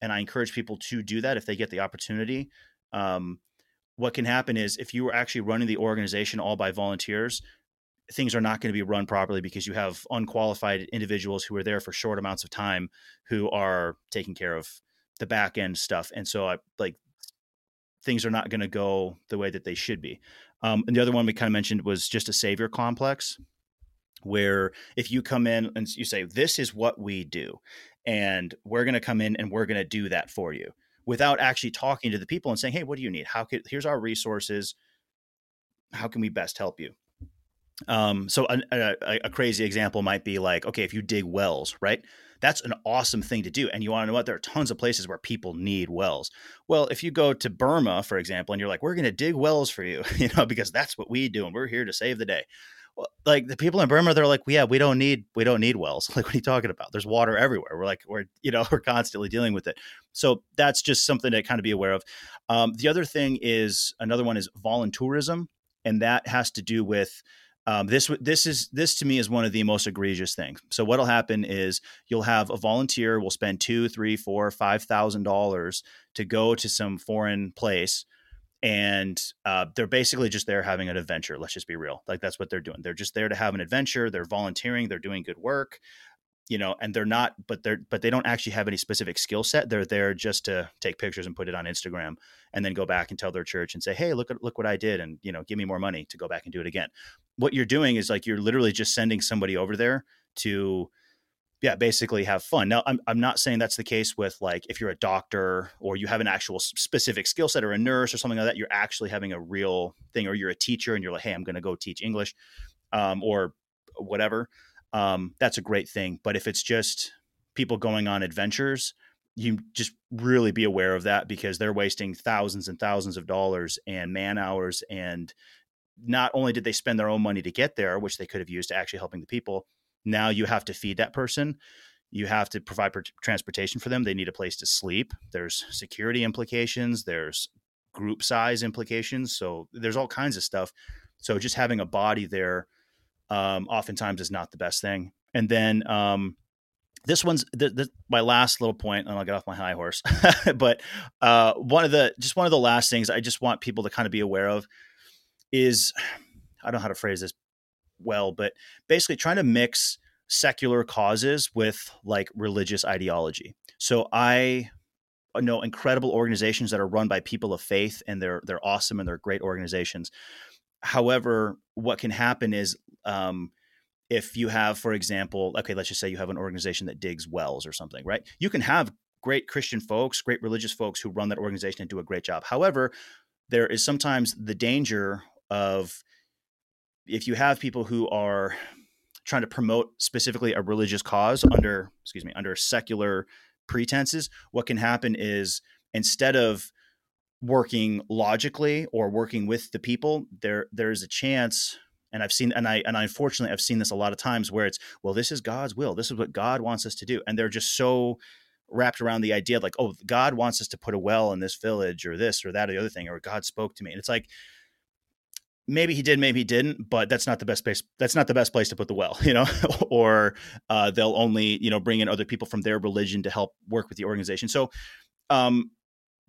and i encourage people to do that if they get the opportunity um, what can happen is if you were actually running the organization all by volunteers, things are not going to be run properly because you have unqualified individuals who are there for short amounts of time who are taking care of the back end stuff. And so I like things are not going to go the way that they should be. Um, and the other one we kind of mentioned was just a savior complex, where if you come in and you say, This is what we do, and we're going to come in and we're going to do that for you without actually talking to the people and saying, "Hey, what do you need? How could here's our resources. How can we best help you?" Um, so a, a, a, crazy example might be like, okay, if you dig wells, right? That's an awesome thing to do. And you want to know what? There are tons of places where people need wells. Well, if you go to Burma, for example, and you're like, we're going to dig wells for you, you know, because that's what we do and we're here to save the day like the people in Burma, they're like, yeah, we don't need we don't need wells. Like, what are you talking about? There's water everywhere. We're like, we're you know, we're constantly dealing with it. So that's just something to kind of be aware of. Um, the other thing is another one is voluntourism, and that has to do with um, this this is this to me is one of the most egregious things. So what'll happen is you'll have a volunteer will spend two, three, four, five thousand dollars to go to some foreign place, and uh, they're basically just there having an adventure. Let's just be real, like that's what they're doing. They're just there to have an adventure. They're volunteering. They're doing good work you know and they're not but they're but they don't actually have any specific skill set they're there just to take pictures and put it on instagram and then go back and tell their church and say hey look at look what i did and you know give me more money to go back and do it again what you're doing is like you're literally just sending somebody over there to yeah basically have fun now i'm, I'm not saying that's the case with like if you're a doctor or you have an actual specific skill set or a nurse or something like that you're actually having a real thing or you're a teacher and you're like hey i'm going to go teach english um, or whatever um, that's a great thing. But if it's just people going on adventures, you just really be aware of that because they're wasting thousands and thousands of dollars and man hours. And not only did they spend their own money to get there, which they could have used to actually helping the people, now you have to feed that person. You have to provide transportation for them. They need a place to sleep. There's security implications. There's group size implications. So there's all kinds of stuff. So just having a body there um, oftentimes is not the best thing. And then um, this one's the, the, my last little point, and I'll get off my high horse. but uh, one of the just one of the last things I just want people to kind of be aware of is I don't know how to phrase this well, but basically trying to mix secular causes with like religious ideology. So I know incredible organizations that are run by people of faith, and they're they're awesome and they're great organizations. However, what can happen is um, if you have, for example, okay, let's just say you have an organization that digs wells or something, right? You can have great Christian folks, great religious folks who run that organization and do a great job. However, there is sometimes the danger of if you have people who are trying to promote specifically a religious cause under excuse me under secular pretenses what can happen is instead of working logically or working with the people there there's a chance and I've seen and I and I unfortunately I've seen this a lot of times where it's well this is God's will. This is what God wants us to do. And they're just so wrapped around the idea like oh God wants us to put a well in this village or this or that or the other thing or God spoke to me. And it's like maybe he did maybe he didn't but that's not the best place that's not the best place to put the well you know or uh, they'll only you know bring in other people from their religion to help work with the organization so um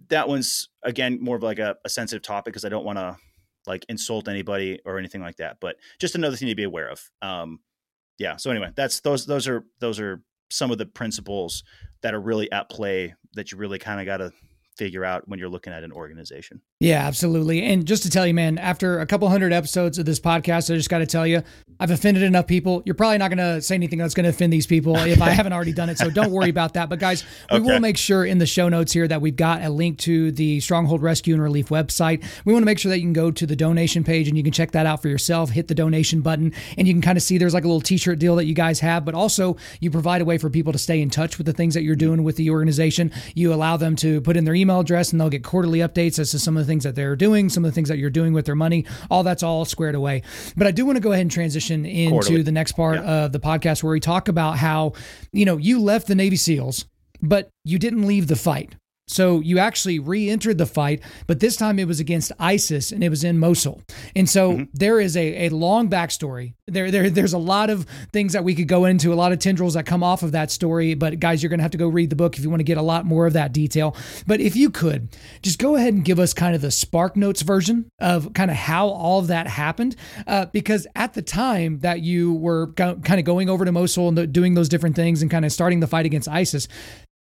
that one's again more of like a, a sensitive topic because I don't want to like insult anybody or anything like that. But just another thing to be aware of. Um, yeah. So anyway, that's those those are those are some of the principles that are really at play that you really kind of got to figure out when you're looking at an organization. Yeah, absolutely. And just to tell you, man, after a couple hundred episodes of this podcast, I just got to tell you, I've offended enough people. You're probably not going to say anything that's going to offend these people if I haven't already done it. So don't worry about that. But guys, we okay. will make sure in the show notes here that we've got a link to the Stronghold Rescue and Relief website. We want to make sure that you can go to the donation page and you can check that out for yourself. Hit the donation button and you can kind of see there's like a little t-shirt deal that you guys have, but also you provide a way for people to stay in touch with the things that you're doing with the organization. You allow them to put in their email address and they'll get quarterly updates as to some of the things that they're doing some of the things that you're doing with their money. All that's all squared away. But I do want to go ahead and transition into Quarterly. the next part yeah. of the podcast where we talk about how, you know, you left the Navy SEALs, but you didn't leave the fight. So you actually re-entered the fight, but this time it was against ISIS and it was in Mosul. And so mm-hmm. there is a, a long backstory. There, there, there's a lot of things that we could go into, a lot of tendrils that come off of that story. But guys, you're gonna have to go read the book if you want to get a lot more of that detail. But if you could, just go ahead and give us kind of the Spark Notes version of kind of how all of that happened, uh, because at the time that you were kind of going over to Mosul and doing those different things and kind of starting the fight against ISIS,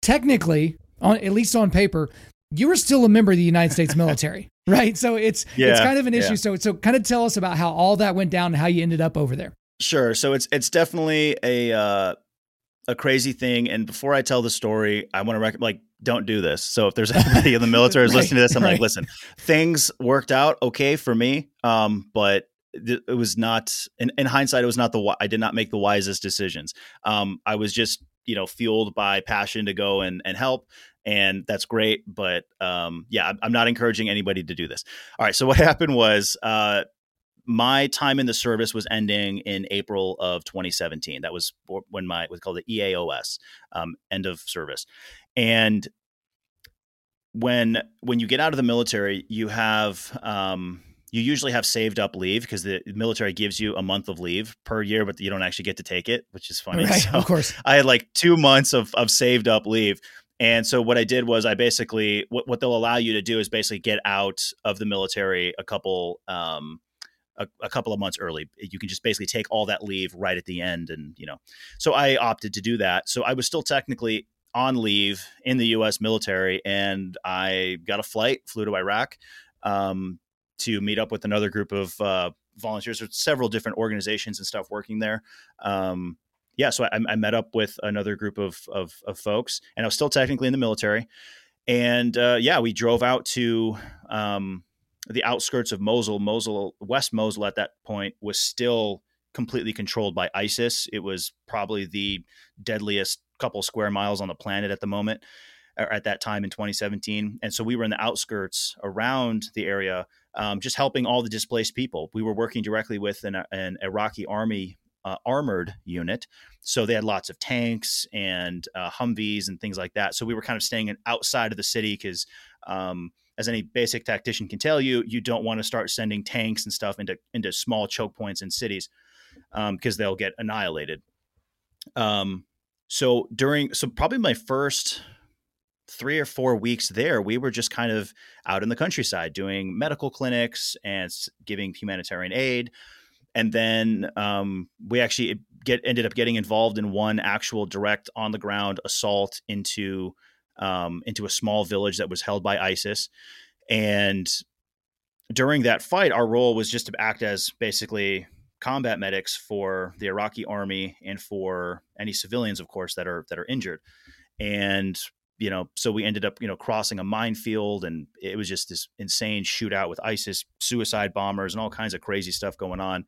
technically on at least on paper, you were still a member of the United States military, right? So it's yeah, it's kind of an issue. Yeah. So so kind of tell us about how all that went down and how you ended up over there. Sure. So it's it's definitely a uh, a crazy thing. And before I tell the story, I want to rec- like don't do this. So if there's anybody in the military who's right, listening to this, I'm right. like, listen, things worked out okay for me, um, but it was not in, in hindsight it was not the i did not make the wisest decisions um, i was just you know fueled by passion to go and and help and that's great but um, yeah i'm not encouraging anybody to do this all right so what happened was uh, my time in the service was ending in April of 2017. That was when my was called the EAOS, um, end of service. And when when you get out of the military, you have um, you usually have saved up leave because the military gives you a month of leave per year, but you don't actually get to take it, which is funny. Right, so of course. I had like two months of, of saved up leave. And so what I did was I basically what, what they'll allow you to do is basically get out of the military a couple um, a, a, couple of months early. You can just basically take all that leave right at the end, and you know. So I opted to do that. So I was still technically on leave in the U.S. military, and I got a flight, flew to Iraq um, to meet up with another group of uh, volunteers. There's several different organizations and stuff working there. Um, yeah, so I, I, met up with another group of, of, of folks, and I was still technically in the military. And uh, yeah, we drove out to um, the outskirts of Mosul. Mosul, West Mosul, at that point was still completely controlled by ISIS. It was probably the deadliest couple square miles on the planet at the moment at that time in 2017 and so we were in the outskirts around the area um, just helping all the displaced people we were working directly with an, an iraqi army uh, armored unit so they had lots of tanks and uh, humvees and things like that so we were kind of staying outside of the city because um, as any basic tactician can tell you you don't want to start sending tanks and stuff into into small choke points in cities because um, they'll get annihilated um, so during so probably my first three or four weeks there, we were just kind of out in the countryside doing medical clinics and giving humanitarian aid. And then um, we actually get ended up getting involved in one actual direct on the ground assault into um, into a small village that was held by ISIS. And during that fight, our role was just to act as basically combat medics for the Iraqi army and for any civilians, of course, that are that are injured. And you know, so we ended up you know crossing a minefield, and it was just this insane shootout with ISIS suicide bombers and all kinds of crazy stuff going on.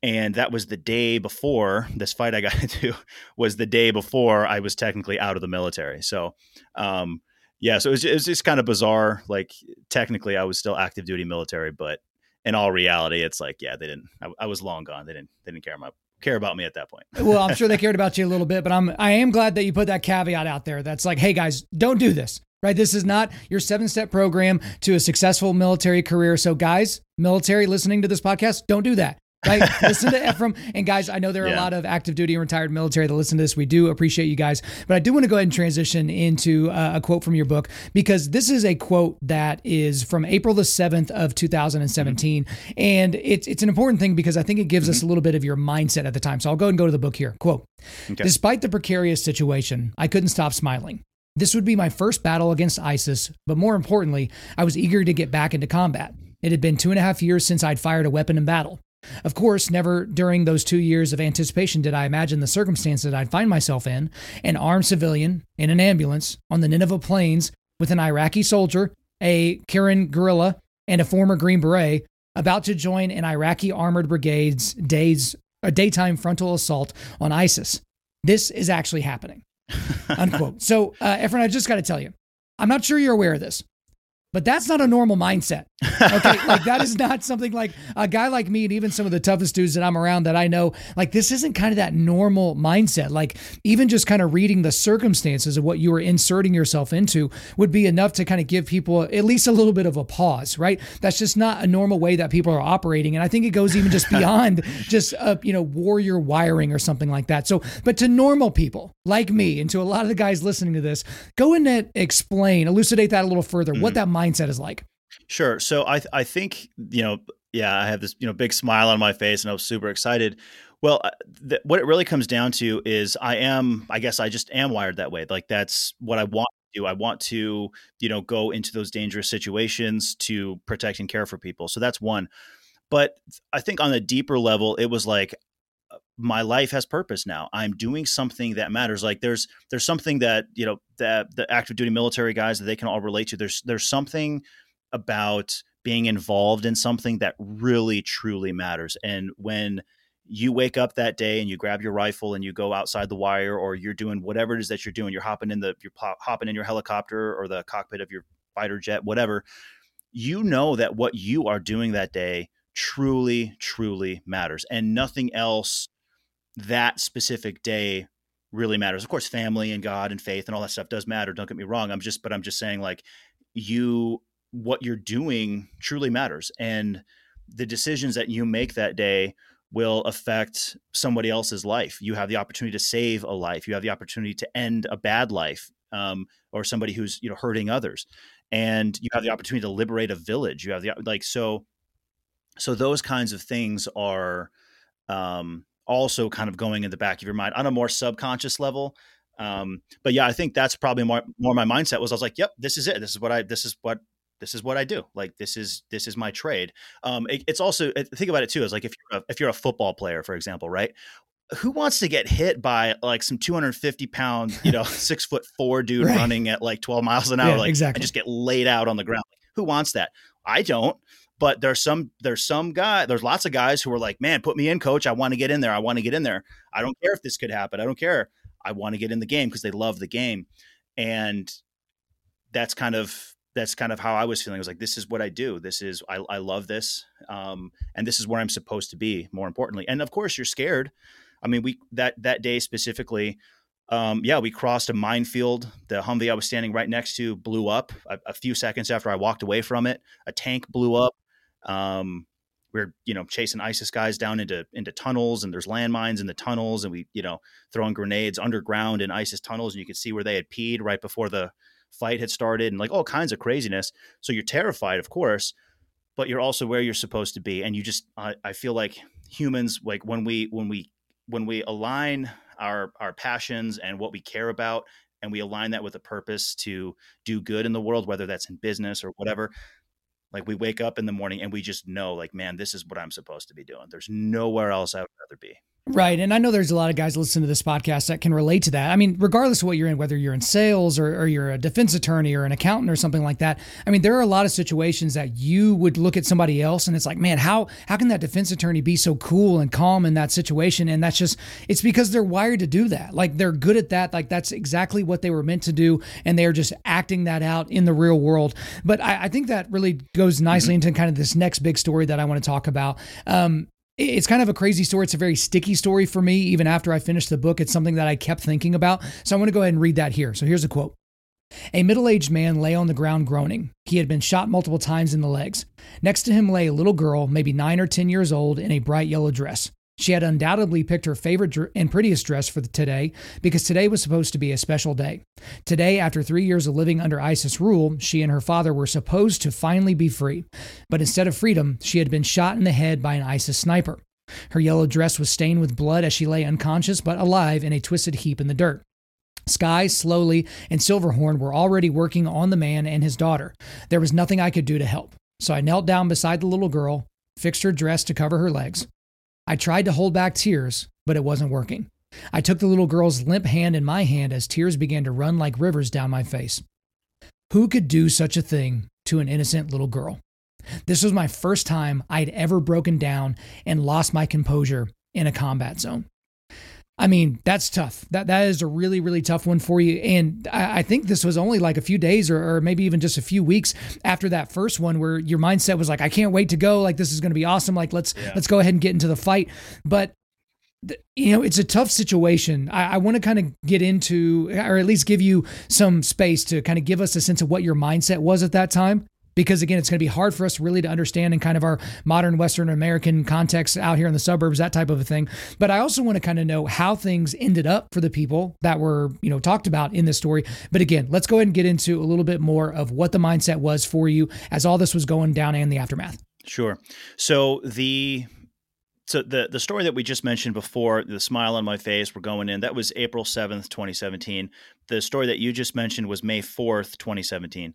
And that was the day before this fight I got into was the day before I was technically out of the military. So, um, yeah, so it was, it was just kind of bizarre. Like technically, I was still active duty military, but in all reality, it's like, yeah, they didn't. I, I was long gone. They didn't. They didn't care about care about me at that point. well, I'm sure they cared about you a little bit, but I'm I am glad that you put that caveat out there. That's like, hey guys, don't do this. Right? This is not your seven step program to a successful military career. So, guys, military listening to this podcast, don't do that right? listen to Ephraim. And guys, I know there are yeah. a lot of active duty and retired military that listen to this. We do appreciate you guys. But I do want to go ahead and transition into uh, a quote from your book because this is a quote that is from April the 7th of 2017. Mm-hmm. And it's, it's an important thing because I think it gives mm-hmm. us a little bit of your mindset at the time. So I'll go ahead and go to the book here. Quote okay. Despite the precarious situation, I couldn't stop smiling. This would be my first battle against ISIS, but more importantly, I was eager to get back into combat. It had been two and a half years since I'd fired a weapon in battle. Of course, never during those two years of anticipation did I imagine the circumstance that I'd find myself in an armed civilian in an ambulance on the Nineveh plains with an Iraqi soldier, a Karen guerrilla, and a former Green Beret about to join an Iraqi armored brigade's days, a daytime frontal assault on ISIS. This is actually happening. Unquote. So, uh, Ephraim, I just got to tell you, I'm not sure you're aware of this, but that's not a normal mindset. Okay. like that is not something like a guy like me and even some of the toughest dudes that I'm around that I know, like this isn't kind of that normal mindset. Like even just kind of reading the circumstances of what you were inserting yourself into would be enough to kind of give people at least a little bit of a pause, right? That's just not a normal way that people are operating. And I think it goes even just beyond just a, you know, warrior wiring or something like that. So, but to normal people like me and to a lot of the guys listening to this, go in and explain, elucidate that a little further, mm-hmm. what that mindset is like. Sure. So I I think you know yeah I have this you know big smile on my face and I was super excited. Well, uh, th- what it really comes down to is I am I guess I just am wired that way. Like that's what I want to do. I want to you know go into those dangerous situations to protect and care for people. So that's one. But I think on a deeper level, it was like my life has purpose now. I'm doing something that matters. Like there's there's something that you know that the active duty military guys that they can all relate to. There's there's something about being involved in something that really truly matters. And when you wake up that day and you grab your rifle and you go outside the wire or you're doing whatever it is that you're doing, you're hopping in the you're hopping in your helicopter or the cockpit of your fighter jet, whatever, you know that what you are doing that day truly truly matters and nothing else that specific day really matters. Of course, family and God and faith and all that stuff does matter. Don't get me wrong. I'm just, but I'm just saying, like, you what you're doing truly matters and the decisions that you make that day will affect somebody else's life. You have the opportunity to save a life. You have the opportunity to end a bad life um, or somebody who's you know hurting others, and you have the opportunity to liberate a village. You have the like so. So those kinds of things are um, also kind of going in the back of your mind on a more subconscious level. Um, but yeah, I think that's probably more more my mindset was I was like, yep, this is it. This is what I this is what this is what I do. Like this is this is my trade. Um, it, it's also think about it too. Is like if you're a, if you're a football player, for example, right? Who wants to get hit by like some 250 pound, you know, six foot four dude right. running at like 12 miles an hour, yeah, like exactly. And just get laid out on the ground? Like, who wants that? I don't. But there's some there's some guy there's lots of guys who are like, man, put me in, coach. I want to get in there. I want to get in there. I don't care if this could happen. I don't care. I want to get in the game because they love the game, and that's kind of that's kind of how I was feeling. I was like, this is what I do. This is I, I love this, um, and this is where I'm supposed to be. More importantly, and of course, you're scared. I mean, we that that day specifically, um, yeah, we crossed a minefield. The Humvee I was standing right next to blew up a, a few seconds after I walked away from it. A tank blew up. Um, we are you know chasing ISIS guys down into into tunnels, and there's landmines in the tunnels, and we you know throwing grenades underground in ISIS tunnels, and you could see where they had peed right before the fight had started and like all kinds of craziness. So you're terrified, of course, but you're also where you're supposed to be. And you just, I, I feel like humans, like when we, when we, when we align our, our passions and what we care about, and we align that with a purpose to do good in the world, whether that's in business or whatever, like we wake up in the morning and we just know, like, man, this is what I'm supposed to be doing. There's nowhere else I would rather be. Right. And I know there's a lot of guys listening to this podcast that can relate to that. I mean, regardless of what you're in, whether you're in sales or, or, you're a defense attorney or an accountant or something like that. I mean, there are a lot of situations that you would look at somebody else and it's like, man, how how can that defense attorney be so cool and calm in that situation? And that's just it's because they're wired to do that. Like they're good at that. Like that's exactly what they were meant to do. And they're just acting that out in the real world. But I, I think that really goes nicely mm-hmm. into kind of this next big story that I want to talk about. Um, it's kind of a crazy story. It's a very sticky story for me. Even after I finished the book, it's something that I kept thinking about. So I want to go ahead and read that here. So here's a quote A middle aged man lay on the ground groaning. He had been shot multiple times in the legs. Next to him lay a little girl, maybe nine or 10 years old, in a bright yellow dress. She had undoubtedly picked her favorite and prettiest dress for today because today was supposed to be a special day. Today, after three years of living under ISIS rule, she and her father were supposed to finally be free. But instead of freedom, she had been shot in the head by an ISIS sniper. Her yellow dress was stained with blood as she lay unconscious but alive in a twisted heap in the dirt. Sky, Slowly, and Silverhorn were already working on the man and his daughter. There was nothing I could do to help. So I knelt down beside the little girl, fixed her dress to cover her legs, I tried to hold back tears, but it wasn't working. I took the little girl's limp hand in my hand as tears began to run like rivers down my face. Who could do such a thing to an innocent little girl? This was my first time I'd ever broken down and lost my composure in a combat zone. I mean, that's tough. That that is a really, really tough one for you. And I, I think this was only like a few days or, or, maybe even just a few weeks after that first one where your mindset was like, I can't wait to go. Like this is gonna be awesome. Like let's yeah. let's go ahead and get into the fight. But you know, it's a tough situation. I, I want to kind of get into, or at least give you some space to kind of give us a sense of what your mindset was at that time because again, it's going to be hard for us really to understand in kind of our modern Western American context out here in the suburbs, that type of a thing. But I also want to kind of know how things ended up for the people that were, you know, talked about in this story. But again, let's go ahead and get into a little bit more of what the mindset was for you as all this was going down and the aftermath. Sure. So the so the the story that we just mentioned before, the smile on my face, we're going in. That was April seventh, twenty seventeen. The story that you just mentioned was May fourth, twenty seventeen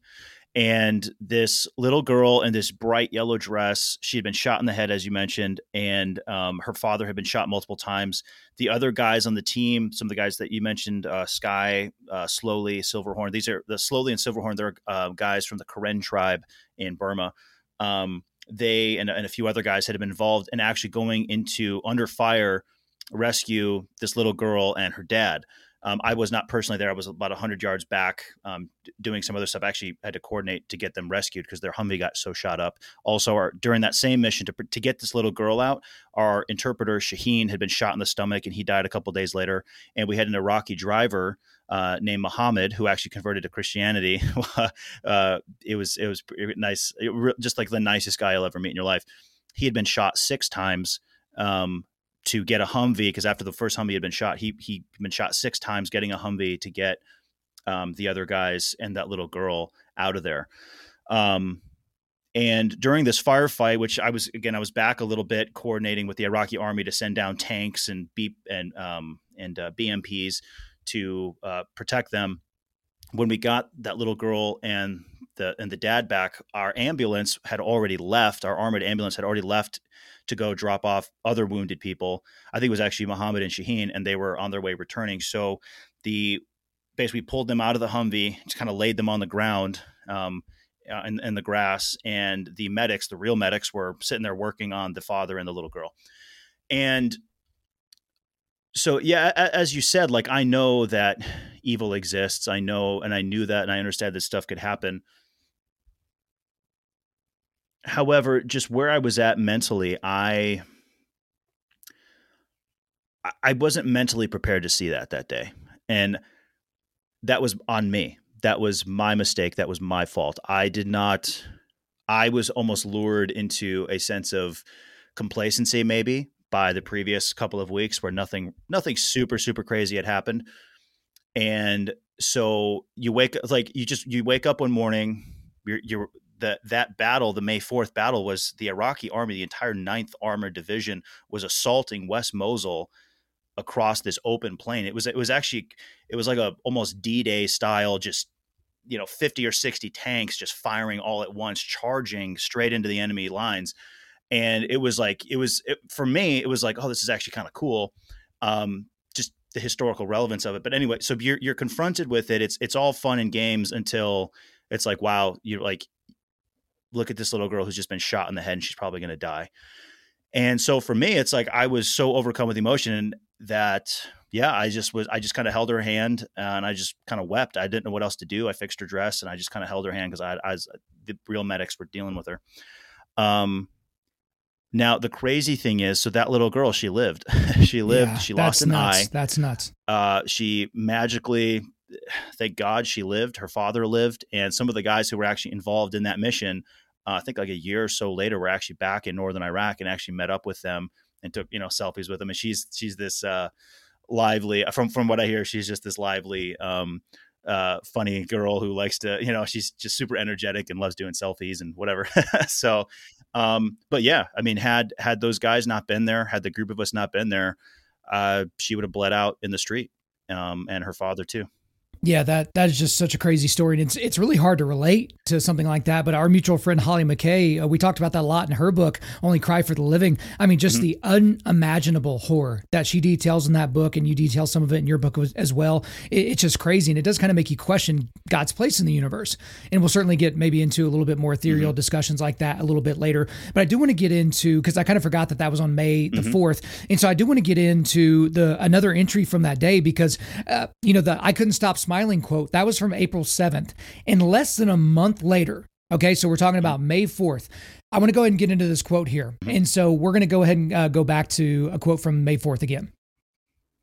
and this little girl in this bright yellow dress she had been shot in the head as you mentioned and um, her father had been shot multiple times. The other guys on the team some of the guys that you mentioned uh, sky uh, slowly silverhorn these are the slowly and silverhorn they're uh, guys from the karen tribe in burma. Um, they and, and, a few other guys had been involved in actually going into under fire rescue this little girl and her dad Um, I was not personally there. I was about 100 yards back um, doing some other stuff. I actually had to coordinate to get them rescued because their Humvee got so shot up. Also, our, during that same mission to, to get this little girl out, our interpreter, Shaheen, had been shot in the stomach and he died a couple days later. And we had an Iraqi driver uh, named Muhammad who actually converted to Christianity. uh, it was it was nice, it, just like the nicest guy you'll ever meet in your life. He had been shot six times. Um, to get a Humvee because after the first Humvee had been shot, he he been shot six times getting a Humvee to get um, the other guys and that little girl out of there. Um, and during this firefight, which I was again, I was back a little bit, coordinating with the Iraqi army to send down tanks and beep and um, and uh, BMPs to uh, protect them. When we got that little girl and the and the dad back, our ambulance had already left. Our armored ambulance had already left to go drop off other wounded people. I think it was actually Muhammad and Shaheen, and they were on their way returning. So the basically pulled them out of the Humvee, just kind of laid them on the ground um, uh, in, in the grass, and the medics, the real medics, were sitting there working on the father and the little girl. And so yeah as you said like i know that evil exists i know and i knew that and i understand that stuff could happen however, just where I was at mentally, I I wasn't mentally prepared to see that that day, and that was on me. That was my mistake. That was my fault. I did not. I was almost lured into a sense of complacency, maybe by the previous couple of weeks, where nothing, nothing super, super crazy had happened, and so you wake up like you just you wake up one morning. You're, you're that that battle, the May 4th battle, was the Iraqi army, the entire 9th Armored Division was assaulting West Mosul across this open plain. It was it was actually it was like a almost D-Day style, just you know, 50 or 60 tanks just firing all at once, charging straight into the enemy lines. And it was like it was it, for me, it was like, oh, this is actually kind of cool. Um, just the historical relevance of it. But anyway, so you're you're confronted with it. It's it's all fun and games until it's like, wow, you're like look at this little girl who's just been shot in the head and she's probably going to die. And so for me, it's like I was so overcome with emotion that yeah, I just was I just kind of held her hand and I just kind of wept. I didn't know what else to do. I fixed her dress and I just kind of held her hand because I, I was the real medics were dealing with her. Um, now the crazy thing is, so that little girl, she lived. she lived. Yeah, she lost an nuts. eye. That's nuts. Uh, she magically, thank God, she lived. Her father lived, and some of the guys who were actually involved in that mission uh, I think like a year or so later, we're actually back in northern Iraq and actually met up with them and took you know selfies with them. And she's she's this uh, lively from from what I hear, she's just this lively. Um, uh, funny girl who likes to, you know, she's just super energetic and loves doing selfies and whatever. so, um, but yeah, I mean, had had those guys not been there, had the group of us not been there, uh, she would have bled out in the street, um, and her father too. Yeah, that that is just such a crazy story, and it's it's really hard to relate to something like that. But our mutual friend Hollie McKay, uh, we talked about that a lot in her book, "Only Cry for the Living." I mean, just mm-hmm. the unimaginable horror that she details in that book, and you detail some of it in your book as well. It, it's just crazy, and it does kind of make you question God's place in the universe. And we'll certainly get maybe into a little bit more ethereal mm-hmm. discussions like that a little bit later. But I do want to get into because I kind of forgot that that was on May the 4th mm-hmm. and so I do want to get into the another entry from that day because uh, you know the I couldn't stop smiling smiling quote, that was from April 7th. And less than a month later, okay, so we're talking about May 4th. I want to go ahead and get into this quote here. Mm-hmm. And so we're going to go ahead and uh, go back to a quote from May 4th again.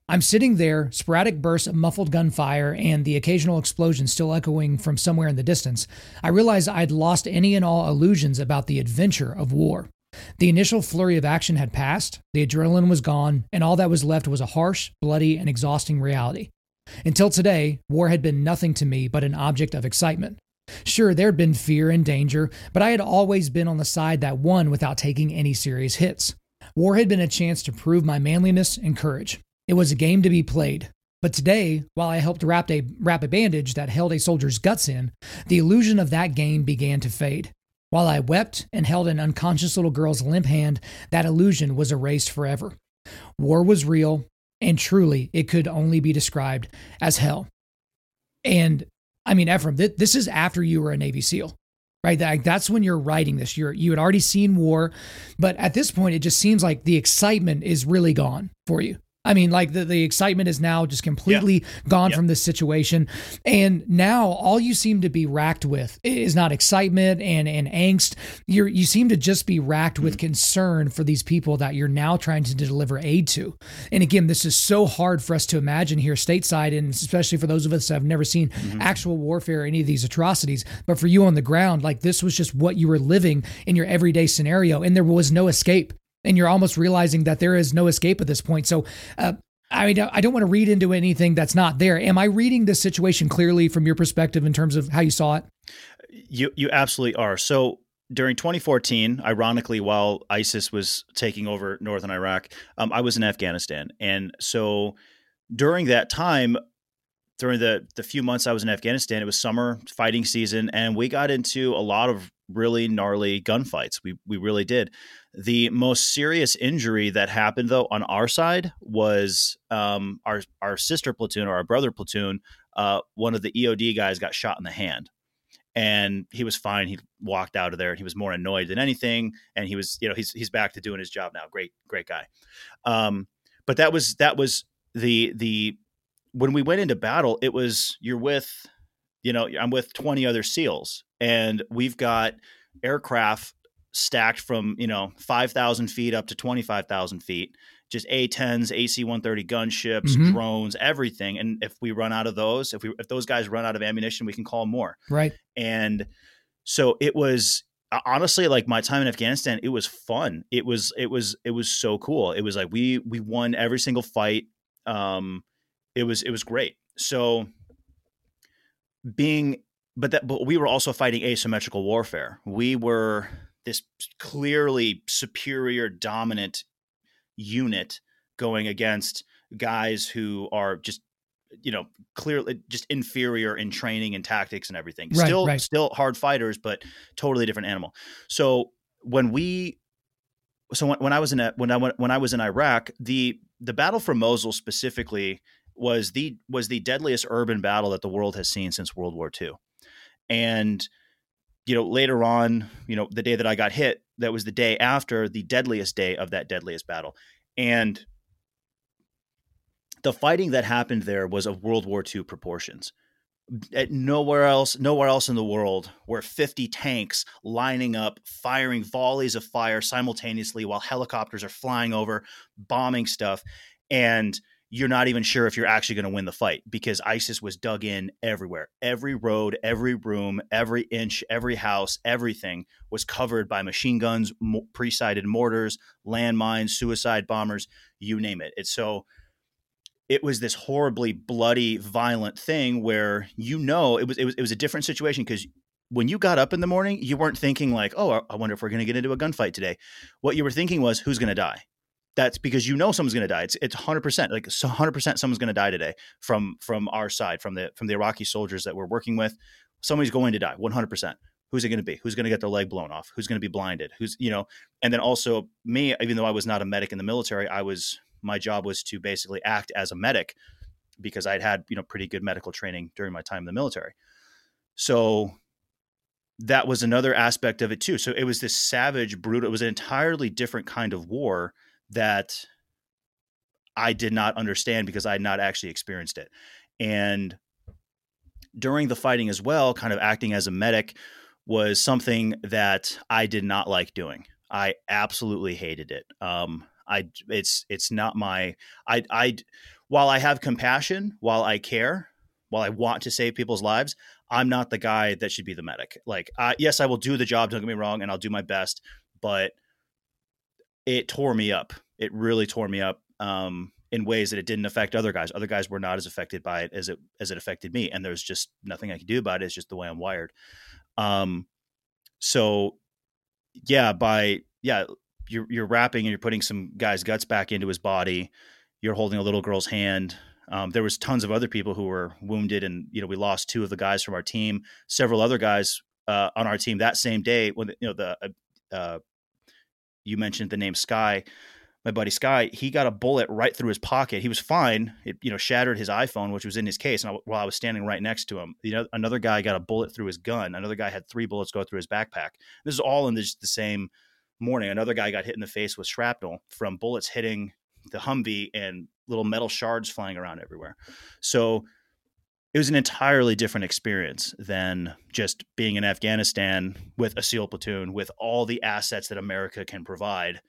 I'm sitting there, sporadic bursts of muffled gunfire and the occasional explosion still echoing from somewhere in the distance. I realized I'd lost any and all illusions about the adventure of war. The initial flurry of action had passed, the adrenaline was gone, and all that was left was a harsh, bloody, and exhausting reality. Until today, war had been nothing to me but an object of excitement. Sure, there had been fear and danger, but I had always been on the side that won without taking any serious hits. War had been a chance to prove my manliness and courage. It was a game to be played. But today, while I helped wrap a, wrap a bandage that held a soldier's guts in, the illusion of that game began to fade. While I wept and held an unconscious little girl's limp hand, that illusion was erased forever. War was real, and truly, it could only be described as hell. And I mean, Ephraim, th- this is after you were a Navy SEAL, right? That, that's when you're writing this. You're you had already seen war, but at this point, it just seems like the excitement is really gone for you. I mean, like the, the excitement is now just completely yeah. gone yeah. from this situation. And now all you seem to be racked with is not excitement and, and angst. You're, you seem to just be racked mm-hmm. with concern for these people that you're now trying to deliver aid to. And again, this is so hard for us to imagine here stateside, and especially for those of us that have never seen mm-hmm. actual warfare, or any of these atrocities. But for you on the ground, like this was just what you were living in your everyday scenario, and there was no escape and you're almost realizing that there is no escape at this point. So, uh, I mean, I don't want to read into anything that's not there. Am I reading this situation clearly from your perspective in terms of how you saw it? You you absolutely are. So during 2014, ironically, while ISIS was taking over northern Iraq, um, I was in Afghanistan, and so during that time, during the the few months I was in Afghanistan, it was summer fighting season, and we got into a lot of really gnarly gunfights. We we really did. The most serious injury that happened though on our side was um, our our sister platoon or our brother platoon. Uh, one of the EOD guys got shot in the hand, and he was fine. He walked out of there, and he was more annoyed than anything. And he was, you know, he's he's back to doing his job now. Great, great guy. Um, but that was that was the the when we went into battle. It was you're with, you know, I'm with 20 other SEALs, and we've got aircraft stacked from you know 5000 feet up to 25000 feet. Just a10s ac-130 gunships mm-hmm. drones everything. And if we run out of those if we if those guys run out of ammunition we can call more. Right. And so it was honestly like my time in afghanistan it was fun. It was it was it was so cool. It was like we we won every single fight. Um it was it was great. So being but that but we were also fighting asymmetrical warfare. We were this clearly superior dominant unit going against guys who are just you know clearly just inferior in training and tactics and everything. Right, still right. still hard fighters but totally different animal. So when we so when, when i was in a, when i when i was in iraq the the battle for mosul specifically was the was the deadliest urban battle that the world has seen since world war ii and, you know, later on, you know, the day that I got hit, that was the day after the deadliest day of that deadliest battle. And the fighting that happened there was of World War II proportions. At nowhere else, nowhere else in the world were 50 tanks lining up, firing volleys of fire simultaneously while helicopters are flying over, bombing stuff. And you're not even sure if you're actually going to win the fight because ISIS was dug in everywhere. Every road, every room, every inch, every house, everything was covered by machine guns, pre sighted mortars, landmines, suicide bombers, you name it. It's so it was this horribly bloody, violent thing where you know it was it was it was a different situation because when you got up in the morning, you weren't thinking like, "Oh, I wonder if we're going to get into a gunfight today." What you were thinking was, "Who's going to die?" That's because you know someone's going to die. It's it's hundred percent like hundred percent someone's going to die today from from our side from the from the Iraqi soldiers that we're working with. Somebody's going to die one hundred percent. Who's it going to be? Who's going to get their leg blown off? Who's going to be blinded? Who's you know? And then also me, even though I was not a medic in the military, I was my job was to basically act as a medic because I'd had you know pretty good medical training during my time in the military. So that was another aspect of it too. So it was this savage, brutal. It was an entirely different kind of war that I did not understand because I had not actually experienced it. And during the fighting as well, kind of acting as a medic was something that I did not like doing. I absolutely hated it. Um, I it's it's not my I I while I have compassion, while I care, while I want to save people's lives, I'm not the guy that should be the medic. Like, uh, yes, I will do the job. Don't get me wrong, and I'll do my best, but it tore me up. It really tore me up um, in ways that it didn't affect other guys. Other guys were not as affected by it as it as it affected me, and there's just nothing I can do about it. It's just the way I'm wired. Um, so yeah, by yeah, you're you're wrapping and you're putting some guy's guts back into his body. You're holding a little girl's hand. Um, there was tons of other people who were wounded, and you know we lost two of the guys from our team. Several other guys uh, on our team that same day when you know the uh, uh you mentioned the name Sky, my buddy Sky, he got a bullet right through his pocket. He was fine. It you know shattered his iPhone, which was in his case, and I, while I was standing right next to him, you know, another guy got a bullet through his gun. Another guy had three bullets go through his backpack. This is all in the, the same morning. Another guy got hit in the face with shrapnel from bullets hitting the Humvee and little metal shards flying around everywhere. So it was an entirely different experience than just being in Afghanistan with a SEAL platoon with all the assets that America can provide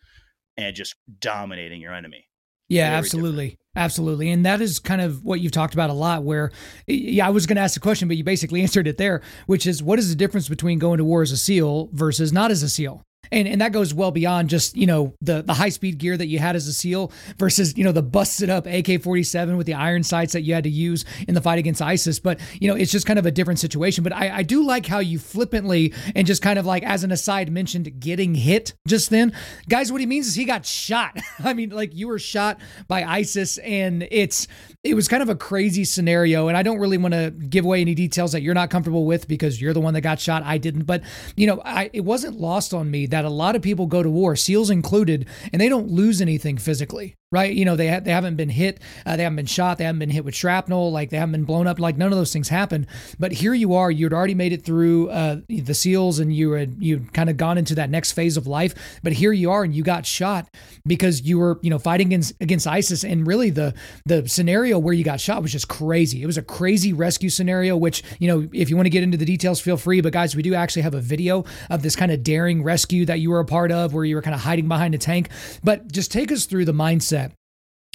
and just dominating your enemy. Yeah, Very absolutely. Different. Absolutely. And that is kind of what you've talked about a lot where yeah, I was going to ask the question but you basically answered it there, which is what is the difference between going to war as a SEAL versus not as a SEAL? And and that goes well beyond just you know the the high speed gear that you had as a SEAL versus you know the busted up AK forty seven with the iron sights that you had to use in the fight against ISIS. But you know it's just kind of a different situation. But I, I do like how you flippantly and just kind of like as an aside mentioned getting hit just then, guys. What he means is he got shot. I mean, like you were shot by ISIS, and it's it was kind of a crazy scenario. And I don't really want to give away any details that you're not comfortable with because you're the one that got shot. I didn't, but you know, I it wasn't lost on me that a lot of people go to war, SEALs included, and they don't lose anything physically right? You know, they ha- they haven't been hit, uh, they haven't been shot, they haven't been hit with shrapnel, like they haven't been blown up, like none of those things happen. But here you are, you'd already made it through uh, the SEALs, and you had you kind of gone into that next phase of life. But here you are, and you got shot because you were you know fighting against against ISIS, and really the the scenario where you got shot was just crazy. It was a crazy rescue scenario, which you know if you want to get into the details, feel free. But guys, we do actually have a video of this kind of daring rescue that you were a part of, where you were kind of hiding behind a tank. But just take us through the mindset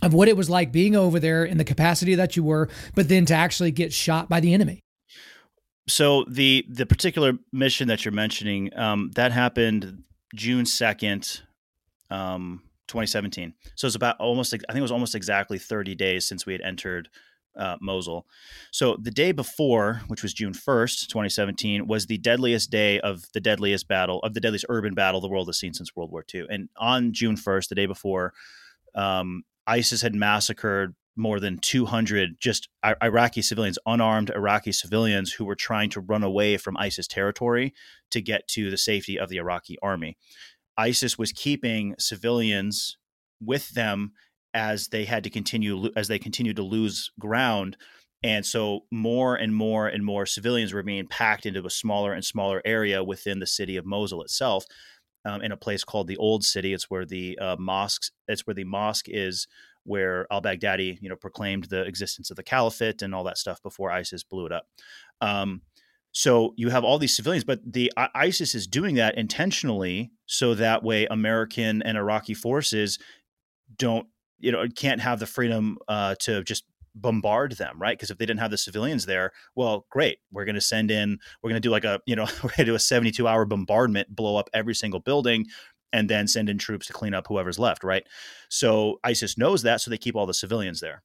of what it was like being over there in the capacity that you were, but then to actually get shot by the enemy. So the the particular mission that you're mentioning um, that happened June second, um, 2017. So it's about almost I think it was almost exactly 30 days since we had entered uh, Mosul. So the day before, which was June 1st, 2017, was the deadliest day of the deadliest battle of the deadliest urban battle the world has seen since World War II. And on June 1st, the day before, um, ISIS had massacred more than 200 just Iraqi civilians, unarmed Iraqi civilians who were trying to run away from ISIS territory to get to the safety of the Iraqi army. ISIS was keeping civilians with them as they had to continue as they continued to lose ground and so more and more and more civilians were being packed into a smaller and smaller area within the city of Mosul itself um, in a place called the Old City. It's where the uh, mosques. It's where the mosque is, where Al Baghdadi, you know, proclaimed the existence of the caliphate and all that stuff before ISIS blew it up. Um, so you have all these civilians, but the ISIS is doing that intentionally, so that way American and Iraqi forces don't, you know, can't have the freedom uh, to just bombard them, right? Because if they didn't have the civilians there, well, great. We're going to send in, we're going to do like a, you know, we're going to do a 72 hour bombardment, blow up every single building, and then send in troops to clean up whoever's left, right? So ISIS knows that, so they keep all the civilians there.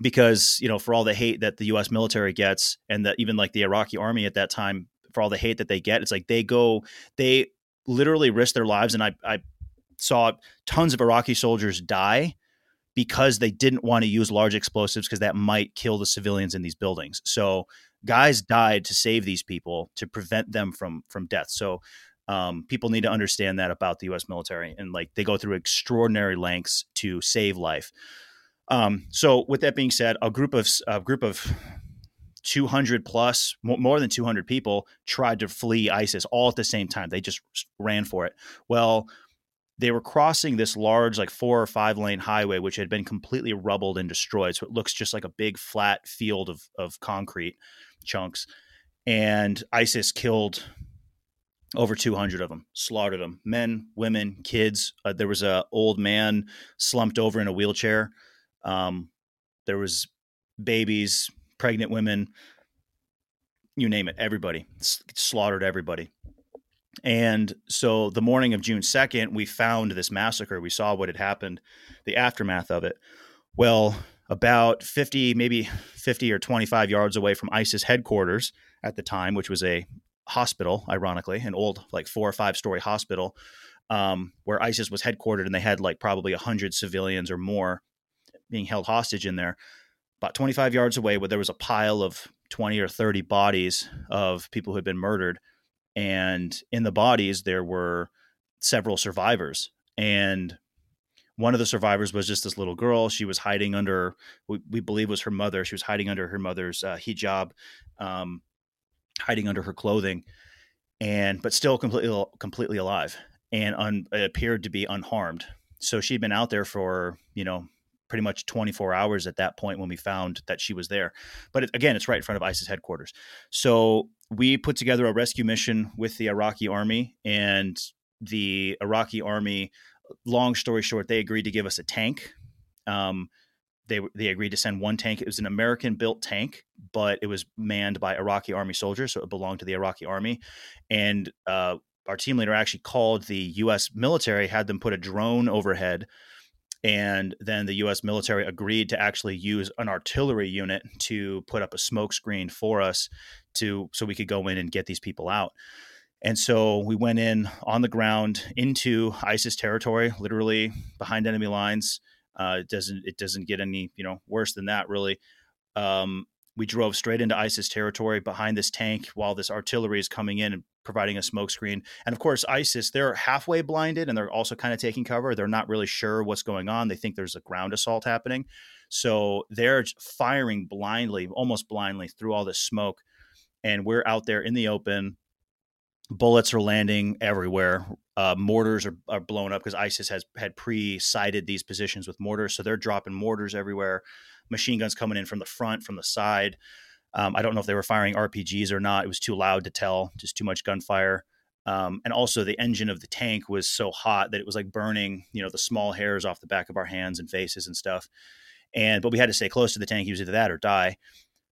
Because, you know, for all the hate that the US military gets and that even like the Iraqi army at that time, for all the hate that they get, it's like they go, they literally risk their lives. And I, I saw tons of Iraqi soldiers die because they didn't want to use large explosives because that might kill the civilians in these buildings. So guys died to save these people to prevent them from from death. So um, people need to understand that about the U.S. military, and like they go through extraordinary lengths to save life. Um, so, with that being said, a group of a group of 200 plus, more than 200 people tried to flee ISIS all at the same time. They just ran for it. Well, they were crossing this large, like four or five lane highway, which had been completely rubbled and destroyed. So it looks just like a big flat field of, of concrete chunks. And ISIS killed over 200 of them, slaughtered them men, women, kids. Uh, there was a old man slumped over in a wheelchair. Um, there was babies, pregnant women, you name it, everybody slaughtered everybody. And so the morning of June 2nd, we found this massacre. We saw what had happened, the aftermath of it. Well, about 50, maybe 50 or 25 yards away from ISIS headquarters at the time, which was a hospital, ironically, an old, like four or five story hospital, um, where ISIS was headquartered and they had like probably 100 civilians or more being held hostage in there. About 25 yards away, where there was a pile of 20 or 30 bodies of people who had been murdered and in the bodies there were several survivors and one of the survivors was just this little girl she was hiding under we, we believe was her mother she was hiding under her mother's uh, hijab um, hiding under her clothing and but still completely completely alive and un, appeared to be unharmed so she'd been out there for you know pretty much 24 hours at that point when we found that she was there. But it, again, it's right in front of ISIS headquarters. So we put together a rescue mission with the Iraqi army, and the Iraqi army. Long story short, they agreed to give us a tank. Um, they they agreed to send one tank. It was an American built tank, but it was manned by Iraqi army soldiers, so it belonged to the Iraqi army. And uh, our team leader actually called the U.S. military, had them put a drone overhead, and then the U.S. military agreed to actually use an artillery unit to put up a smoke screen for us to so we could go in and get these people out. And so we went in on the ground into ISIS territory, literally behind enemy lines uh, it doesn't it doesn't get any you know worse than that really. Um, we drove straight into ISIS territory behind this tank while this artillery is coming in and providing a smokescreen. And of course, ISIS, they're halfway blinded and they're also kind of taking cover. They're not really sure what's going on. They think there's a ground assault happening. So they're firing blindly, almost blindly through all this smoke. And we're out there in the open bullets are landing everywhere. Uh, mortars are, are blown up because ISIS has had pre-sighted these positions with mortars, so they're dropping mortars everywhere. Machine guns coming in from the front, from the side. Um, I don't know if they were firing RPGs or not. It was too loud to tell. Just too much gunfire. Um, and also, the engine of the tank was so hot that it was like burning, you know, the small hairs off the back of our hands and faces and stuff. And but we had to stay close to the tank. It was either that or die.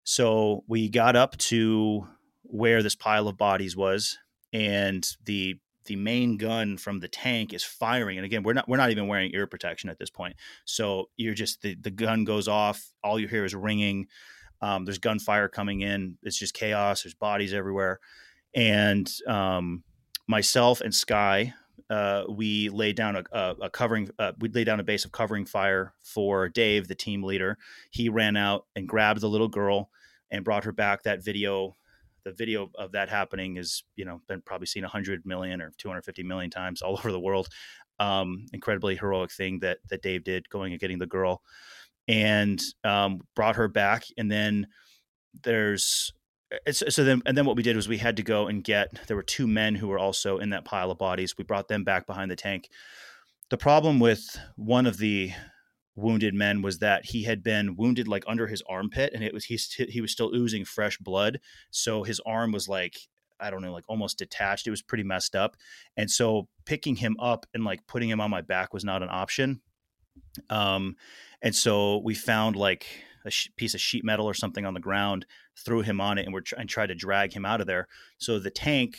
So we got up to where this pile of bodies was and the the main gun from the tank is firing and again we're not we're not even wearing ear protection at this point so you're just the, the gun goes off all you hear is ringing um, there's gunfire coming in. It's just chaos. There's bodies everywhere. And um, myself and sky uh, we laid down a, a, a covering uh, we laid down a base of covering fire for dave the team leader. He ran out and grabbed the little girl and brought her back. That video the video of that happening is you know been probably seen 100 million or 250 million times all over the world. Um, incredibly heroic thing that that dave did going and getting the girl and um, brought her back and then there's so then and then what we did was we had to go and get there were two men who were also in that pile of bodies. We brought them back behind the tank. The problem with one of the wounded men was that he had been wounded like under his armpit and it was he, he was still oozing fresh blood so his arm was like i don't know like almost detached. It was pretty messed up and so picking him up and like putting him on my back was not an option um and so we found like a sh- piece of sheet metal or something on the ground threw him on it and we're tr- and tried to drag him out of there so the tank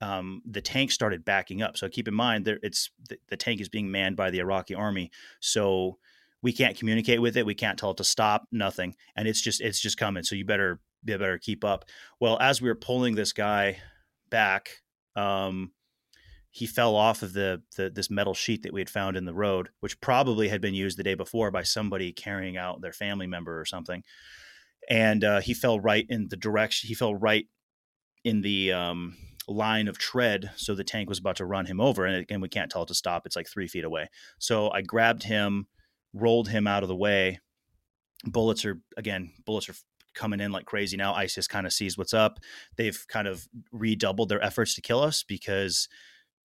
um, the tank started backing up. So keep in mind, there it's the, the, tank is being manned by the Iraqi army. So we can't communicate with it. We can't tell it to stop. Nothing, and it's just it's just coming. So you better you better keep up. Well, as we were pulling this guy back, um, he fell off of the, the this metal sheet that we had found in the road, which probably had been used the day before by somebody carrying out their family member or something. And uh, he fell right in the direction. He fell right in the um, line of tread. So the tank was about to run him over. And again, we can't tell it to stop. It's like three feet away. So I grabbed him, rolled him out of the way. Bullets are, again, bullets are coming in like crazy now. ISIS kind of sees what's up. They've kind of redoubled their efforts to kill us because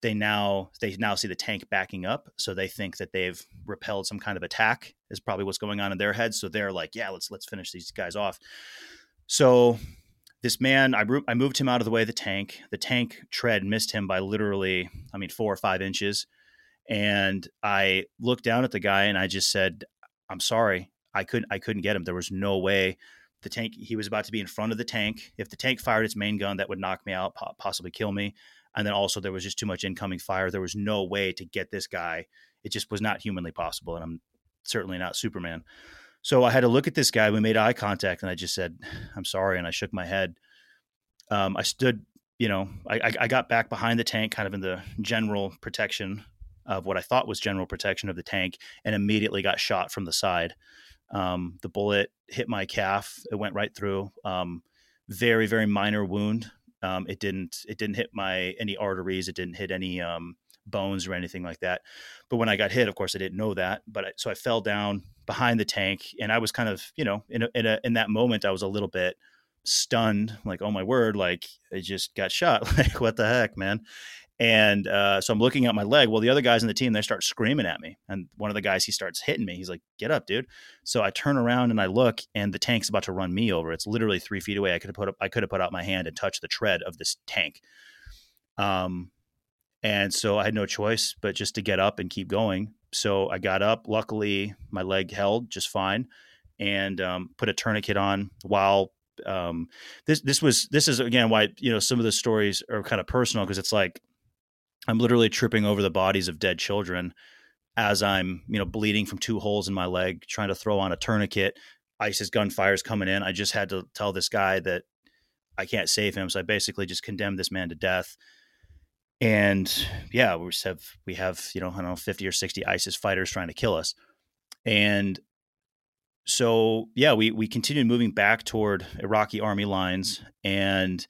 they now they now see the tank backing up so they think that they've repelled some kind of attack is probably what's going on in their heads so they're like yeah let's let's finish these guys off so this man, I, I moved him out of the way of the tank. The tank tread missed him by literally, I mean, four or five inches. And I looked down at the guy and I just said, I'm sorry. I couldn't, I couldn't get him. There was no way the tank, he was about to be in front of the tank. If the tank fired its main gun, that would knock me out, possibly kill me. And then also there was just too much incoming fire. There was no way to get this guy. It just was not humanly possible. And I'm certainly not Superman. So I had to look at this guy. We made eye contact, and I just said, "I'm sorry," and I shook my head. Um, I stood, you know, I, I got back behind the tank, kind of in the general protection of what I thought was general protection of the tank, and immediately got shot from the side. Um, the bullet hit my calf; it went right through. Um, very, very minor wound. Um, it didn't. It didn't hit my any arteries. It didn't hit any um, bones or anything like that. But when I got hit, of course, I didn't know that. But I, so I fell down behind the tank, and I was kind of, you know, in a, in, a, in that moment, I was a little bit stunned, like, oh my word, like I just got shot, like what the heck, man. And uh, so I'm looking at my leg. Well, the other guys in the team, they start screaming at me. And one of the guys, he starts hitting me. He's like, get up, dude. So I turn around and I look and the tank's about to run me over. It's literally three feet away. I could have put up, I could have put out my hand and touched the tread of this tank. Um, and so I had no choice but just to get up and keep going. So I got up. Luckily, my leg held just fine and um, put a tourniquet on while um, this this was this is again why you know some of the stories are kind of personal because it's like I'm literally tripping over the bodies of dead children as I'm, you know, bleeding from two holes in my leg, trying to throw on a tourniquet. ISIS gunfire's coming in. I just had to tell this guy that I can't save him. So I basically just condemned this man to death. And yeah, we have we have, you know, I don't know, 50 or 60 ISIS fighters trying to kill us. And so yeah, we we continued moving back toward Iraqi army lines and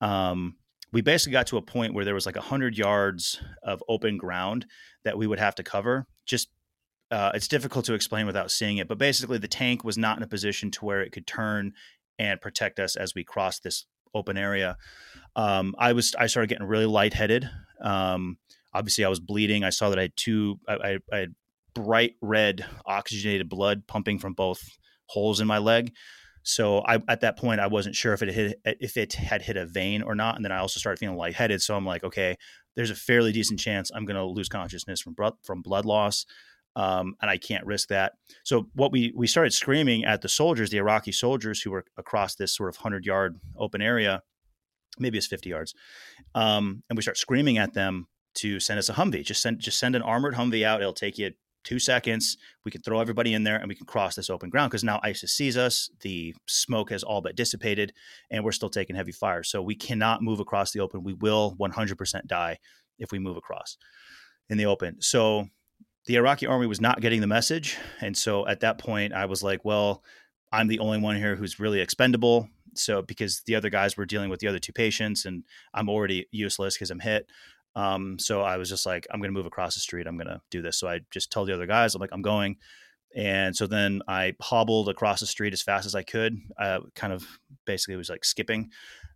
um we basically got to a point where there was like 100 yards of open ground that we would have to cover just uh, it's difficult to explain without seeing it but basically the tank was not in a position to where it could turn and protect us as we crossed this open area. Um, i was i started getting really lightheaded. Um, obviously i was bleeding. I saw that i had two I, I had bright red oxygenated blood pumping from both holes in my leg so I, at that point, I wasn't sure if it hit, if it had hit a vein or not. And then I also started feeling lightheaded. So I'm like, okay, there's a fairly decent chance I'm going to lose consciousness from blood, from blood loss. Um, and I can't risk that. So what we we started screaming at the soldiers, the Iraqi soldiers who were across this sort of hundred yard open area, maybe it's fifty yards, um, and we start screaming at them to send us a Humvee. Just send just send an armored Humvee out. It'll take you two seconds. We can throw everybody in there and we can cross this open ground because now ISIS sees us. The smoke has all but dissipated and we're still taking heavy fire. So we cannot move across the open. We will 100% die if we move across in the open. So the Iraqi army was not getting the message. And so at that point, I was like, well, I'm the only one here who's really expendable. So because the other guys were dealing with the other two patients and I'm already useless because I'm hit. Um, so I was just like, I'm going to move across the street. I'm going to do this. So I just told the other guys, I'm like, I'm going. And so then I hobbled across the street as fast as I could. Uh, kind of basically was like skipping.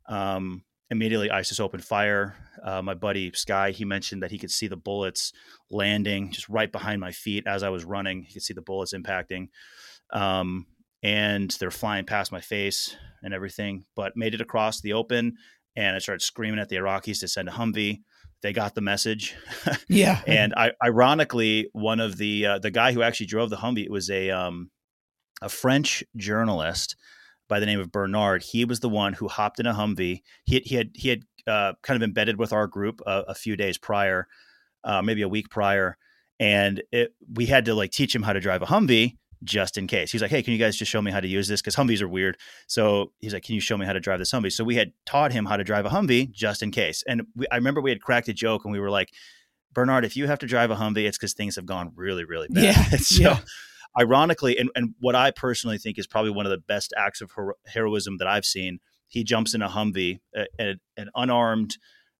Um, immediately ISIS opened fire. Uh, my buddy Sky, he mentioned that he could see the bullets landing just right behind my feet as I was running. He could see the bullets impacting. Um, and they're flying past my face and everything, but made it across the open. And I started screaming at the Iraqis to send a Humvee they got the message. yeah. and I, ironically, one of the uh, the guy who actually drove the Humvee was a um, a French journalist by the name of Bernard. He was the one who hopped in a Humvee. He he had he had uh, kind of embedded with our group a, a few days prior, uh, maybe a week prior, and it, we had to like teach him how to drive a Humvee just in case. He's like, hey, can you guys just show me how to use this? Because Humvees are weird. So he's like, can you show me how to drive this Humvee? So we had taught him how to drive a Humvee just in case. And we, I remember we had cracked a joke and we were like, Bernard, if you have to drive a Humvee, it's because things have gone really, really bad. Yeah. so, yeah. ironically, and, and what I personally think is probably one of the best acts of hero- heroism that I've seen, he jumps in a Humvee, a, a, an unarmed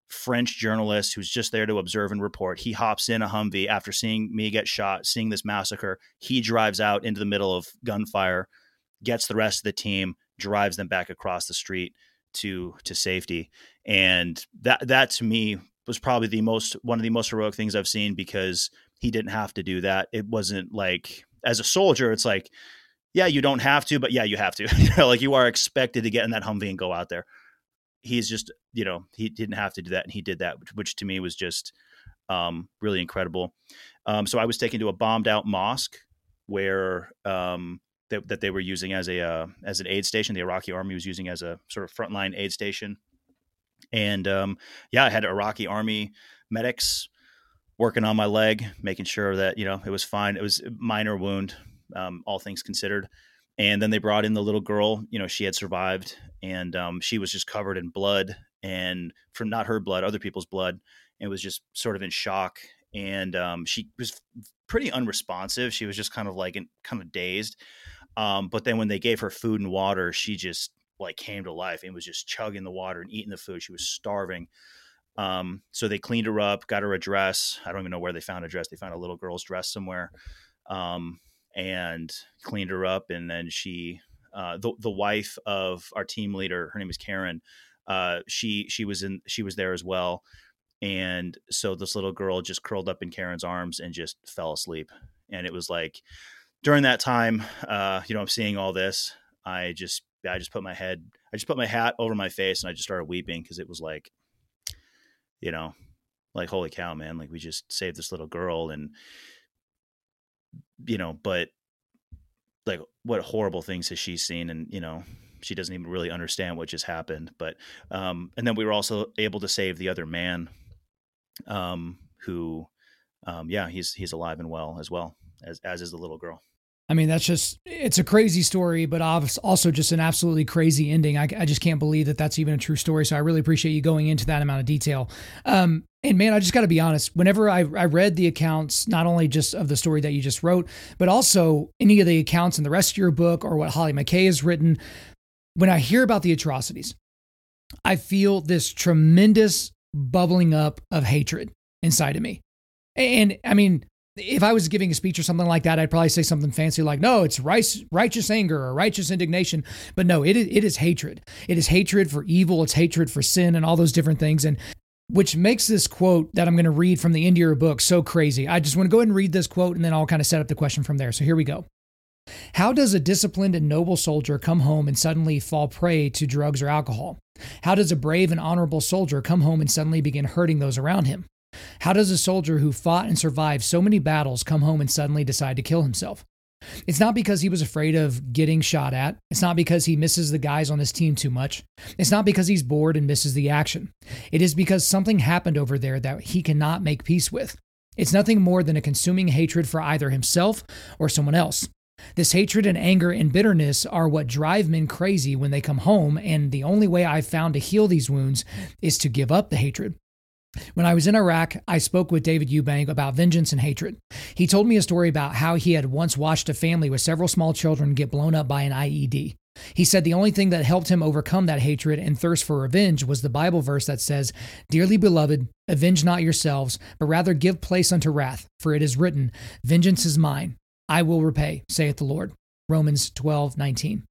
French journalist who's just there to observe and report. He hops in a Humvee after seeing me get shot, seeing this massacre. He drives out into the middle of gunfire, gets the rest of the team, drives them back across the street to to safety. And that that to me was probably the most one of the most heroic things I've seen because he didn't have to do that. It wasn't like as a soldier, it's like, yeah, you don't have to, but yeah, you have to. like you are expected to get in that Humvee and go out there he's just you know he didn't have to do that and he did that which, which to me was just um, really incredible. Um, so i was taken to a bombed out mosque where um, that, they were using as a uh, as an aid station. The iraqi army was using as a sort of frontline aid station. And um, yeah i had iraqi army medics working on my leg making sure that you know it was fine. It was a minor wound um, all things considered and then they brought in the little girl you know she had survived and um, she was just covered in blood and from not her blood other people's blood and was just sort of in shock and um, she was pretty unresponsive she was just kind of like in, kind of dazed um, but then when they gave her food and water she just like came to life and was just chugging the water and eating the food she was starving um, so they cleaned her up got her a dress i don't even know where they found a dress they found a little girl's dress somewhere um, and cleaned her up. And then she, uh, the the wife of our team leader, her name is Karen. Uh, she she was in she was there as well, And so this little girl just curled up in Karen's arms and just fell asleep. And it was like during that time, uh, you know, I'm seeing all this. I just, I just put my head, I just put my hat over my face and I just started weeping because it was like, you know, like, holy cow, man, like we just saved this little girl. And, you know, but like what horrible things has she seen? And, you know, she doesn't even really understand what just happened. But, um, and then we were also able to save the other man um, who, um, yeah, he's he's alive and well as well as as is the little girl. I mean, that's just, it's a crazy story, but also just an absolutely crazy ending. I, I, just can't believe that that's even a true story. So I really appreciate you going into that amount of detail. Um, and man, I just got to be honest. Whenever I, I read the accounts, not only just of the story that you just wrote, but also any of the accounts in the rest of your book or what Hollie McKay has written, when I hear about the atrocities, I feel this tremendous bubbling up of hatred inside of me. And I mean, if I was giving a speech or something like that, I'd probably say something fancy like, no, it's righteous anger or righteous indignation. But no, it is, it is hatred. It is hatred for evil. It's hatred for sin and all those different things. And which makes this quote that I'm going to read from the end of your book so crazy. I just want to go ahead and read this quote and then I'll kind of set up the question from there. So here we go. How does a disciplined and noble soldier come home and suddenly fall prey to drugs or alcohol? How does a brave and honorable soldier come home and suddenly begin hurting those around him? How does a soldier who fought and survived so many battles come home and suddenly decide to kill himself? It's not because he was afraid of getting shot at. It's not because he misses the guys on his team too much. It's not because he's bored and misses the action. It is because something happened over there that he cannot make peace with. It's nothing more than a consuming hatred for either himself or someone else. This hatred and anger and bitterness are what drive men crazy when they come home, and the only way I've found to heal these wounds is to give up the hatred. When I was in Iraq, I spoke with David Eubank about vengeance and hatred. He told me a story about how he had once watched a family with several small children get blown up by an IED. He said the only thing that helped him overcome that hatred and thirst for revenge was the Bible verse that says, Dearly beloved, avenge not yourselves, but rather give place unto wrath, for it is written, Vengeance is mine, I will repay, saith the Lord. Romans 12, 19.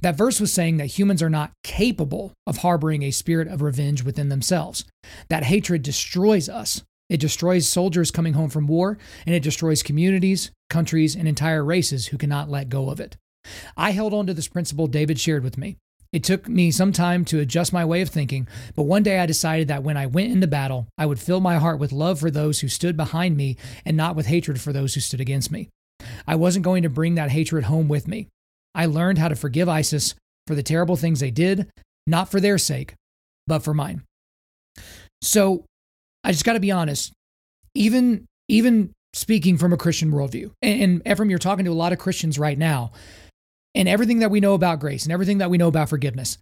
That verse was saying that humans are not capable of harboring a spirit of revenge within themselves. That hatred destroys us. It destroys soldiers coming home from war, and it destroys communities, countries, and entire races who cannot let go of it. I held on to this principle David shared with me. It took me some time to adjust my way of thinking, but one day I decided that when I went into battle, I would fill my heart with love for those who stood behind me and not with hatred for those who stood against me. I wasn't going to bring that hatred home with me. I learned how to forgive ISIS for the terrible things they did, not for their sake, but for mine. So I just got to be honest. Even even speaking from a Christian worldview, and, and Ephraim, you're talking to a lot of Christians right now, and everything that we know about grace and everything that we know about forgiveness,